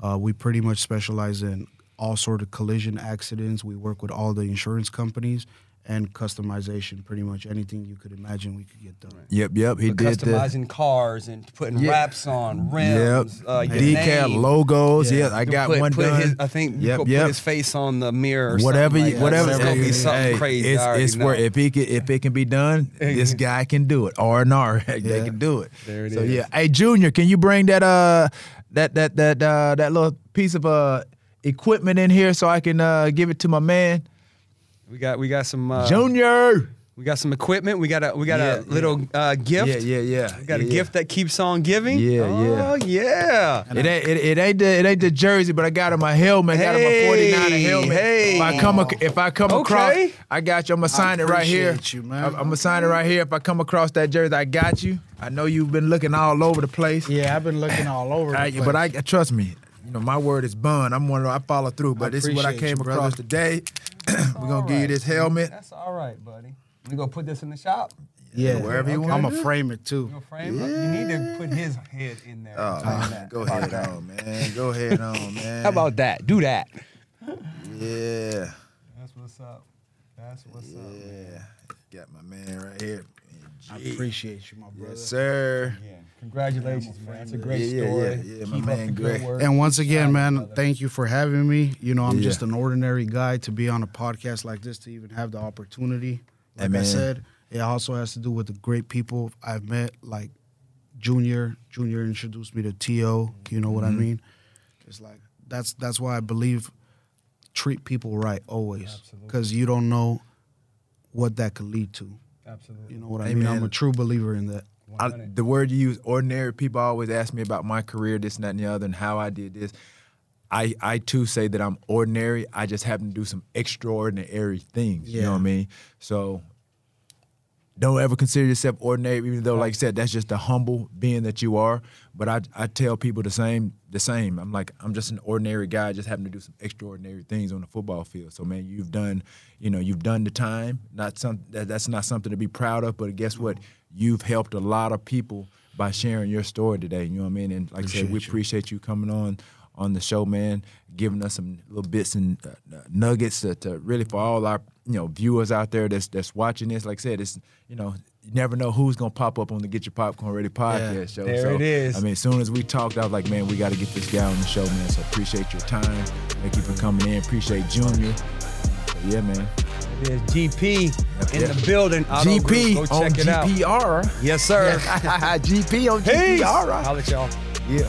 Speaker 3: Uh, we pretty much specialize in all sort of collision accidents. We work with all the insurance companies and customization. Pretty much anything you could imagine, we could get done.
Speaker 2: Yep, yep. He
Speaker 1: But
Speaker 2: did the
Speaker 1: customizing cars and putting
Speaker 2: Yeah.
Speaker 1: wraps on
Speaker 2: yep.
Speaker 1: rims, uh, your
Speaker 2: decal
Speaker 1: name.
Speaker 2: logos. Yeah, I got
Speaker 1: put,
Speaker 2: one
Speaker 1: put
Speaker 2: done.
Speaker 1: His, I think you
Speaker 2: Yep,
Speaker 1: put,
Speaker 2: yep.
Speaker 1: put his face on the mirror. Or
Speaker 2: whatever,
Speaker 1: something
Speaker 2: you,
Speaker 1: like
Speaker 2: whatever.
Speaker 1: That. It's gonna be something
Speaker 2: hey,
Speaker 1: crazy.
Speaker 2: It's,
Speaker 1: I
Speaker 2: it's where if he can, if it can be done, <laughs> this guy can do it. R and R, <laughs> they can do it.
Speaker 1: There it
Speaker 2: so
Speaker 1: is.
Speaker 2: yeah, hey Junior, can you bring that uh that that that uh that little piece of uh equipment in here so I can uh give it to my man
Speaker 1: we got we got some uh,
Speaker 2: Junior?
Speaker 1: We got some equipment. We got a we got
Speaker 2: Yeah,
Speaker 1: a little uh, gift.
Speaker 2: Yeah, yeah, yeah.
Speaker 1: We got
Speaker 2: yeah,
Speaker 1: a
Speaker 2: yeah.
Speaker 1: gift that keeps on giving.
Speaker 2: Yeah,
Speaker 1: oh, yeah.
Speaker 2: It ain't it, it ain't the it ain't the jersey, but I got on my helmet. got on my 49 helmet.
Speaker 1: hey.
Speaker 2: If I come ac- if I come
Speaker 1: Okay.
Speaker 2: across, I got you. I'm gonna sign it right here.
Speaker 3: you, man.
Speaker 2: I'm, I'm gonna sign it right here. If I come across that jersey, I got you. I know you've been looking all over the place.
Speaker 3: Yeah, I've been looking all over. the
Speaker 2: I-
Speaker 3: place.
Speaker 2: but I trust me. You know, my word is bond. I'm one. of- I follow through. But this is what I came
Speaker 3: you,
Speaker 2: across
Speaker 3: brother.
Speaker 2: today. <clears throat> We're gonna give you this helmet.
Speaker 1: That's all right, buddy. We gonna put this in the shop.
Speaker 3: yeah,
Speaker 2: wherever you wanna
Speaker 3: I'm gonna frame it too.
Speaker 1: You gonna frame it? You need to put his head in there.
Speaker 2: Oh, man, go ahead on, man. Go ahead on, <laughs> man.
Speaker 1: How about that? Do that.
Speaker 2: Yeah,
Speaker 1: That's what's up. That's what's up.
Speaker 2: yeah. Got my man right here.
Speaker 3: I
Speaker 2: G.
Speaker 3: appreciate you, my brother.
Speaker 2: Yes, sir.
Speaker 1: Yeah. Congratulations, man. It's a great
Speaker 2: Yeah, yeah,
Speaker 1: story.
Speaker 2: yeah, yeah, my
Speaker 1: Keep
Speaker 2: man
Speaker 1: up the
Speaker 2: Greg.
Speaker 1: good work.
Speaker 3: And once again, man, thank you for having me. You know, I'm
Speaker 2: Yeah.
Speaker 3: just an ordinary guy to be on a podcast like this to even have the opportunity.
Speaker 2: Hey,
Speaker 3: Like I said, it also has to do with the great people I've met, like Junior. Junior introduced me to To. You know what
Speaker 2: Mm-hmm.
Speaker 3: I mean? It's like that's that's why I believe treat people right always, because you don't know what that could lead to.
Speaker 1: Absolutely.
Speaker 3: You know what I
Speaker 2: Hey,
Speaker 3: mean?
Speaker 2: man.
Speaker 3: I'm a true believer in that.
Speaker 2: I, the word you use, ordinary people always ask me about my career, this and that and the other, and how I did this. I, I too say that I'm ordinary. I just happen to do some extraordinary things. You know what I mean? So don't ever consider yourself ordinary, even though, like I said, that's just the humble being that you are. But I, I tell people the same, the same. I'm like, I'm just an ordinary guy. Just happen to do some extraordinary things on the football field. So man, you've done, you know, you've done the time. Not some that, that's not something to be proud of. But guess what? You've helped a lot of people by sharing your story today. You know what I mean? And like I said, we
Speaker 3: you.
Speaker 2: appreciate you coming on on the show, man, giving us some little bits and uh, nuggets to, to really for all our you know viewers out there that's that's watching this. Like I said, it's you know you never know who's gonna pop up on the Get Your Popcorn Ready podcast
Speaker 3: Yeah,
Speaker 2: show.
Speaker 1: there
Speaker 2: so,
Speaker 1: it is.
Speaker 2: I mean, as soon as we talked, I was like, man, we got to get this guy on the show, man. So appreciate your time. Thank you for coming in. Appreciate Junior. Yeah, man.
Speaker 1: There's GP in the building. Auto
Speaker 2: GP
Speaker 1: Group. Go
Speaker 2: on
Speaker 1: check it out.
Speaker 2: GPR.
Speaker 1: Yes, sir. <laughs>
Speaker 2: GP on
Speaker 1: Peace.
Speaker 2: GPR.
Speaker 1: I'll let y'all.
Speaker 2: Yeah.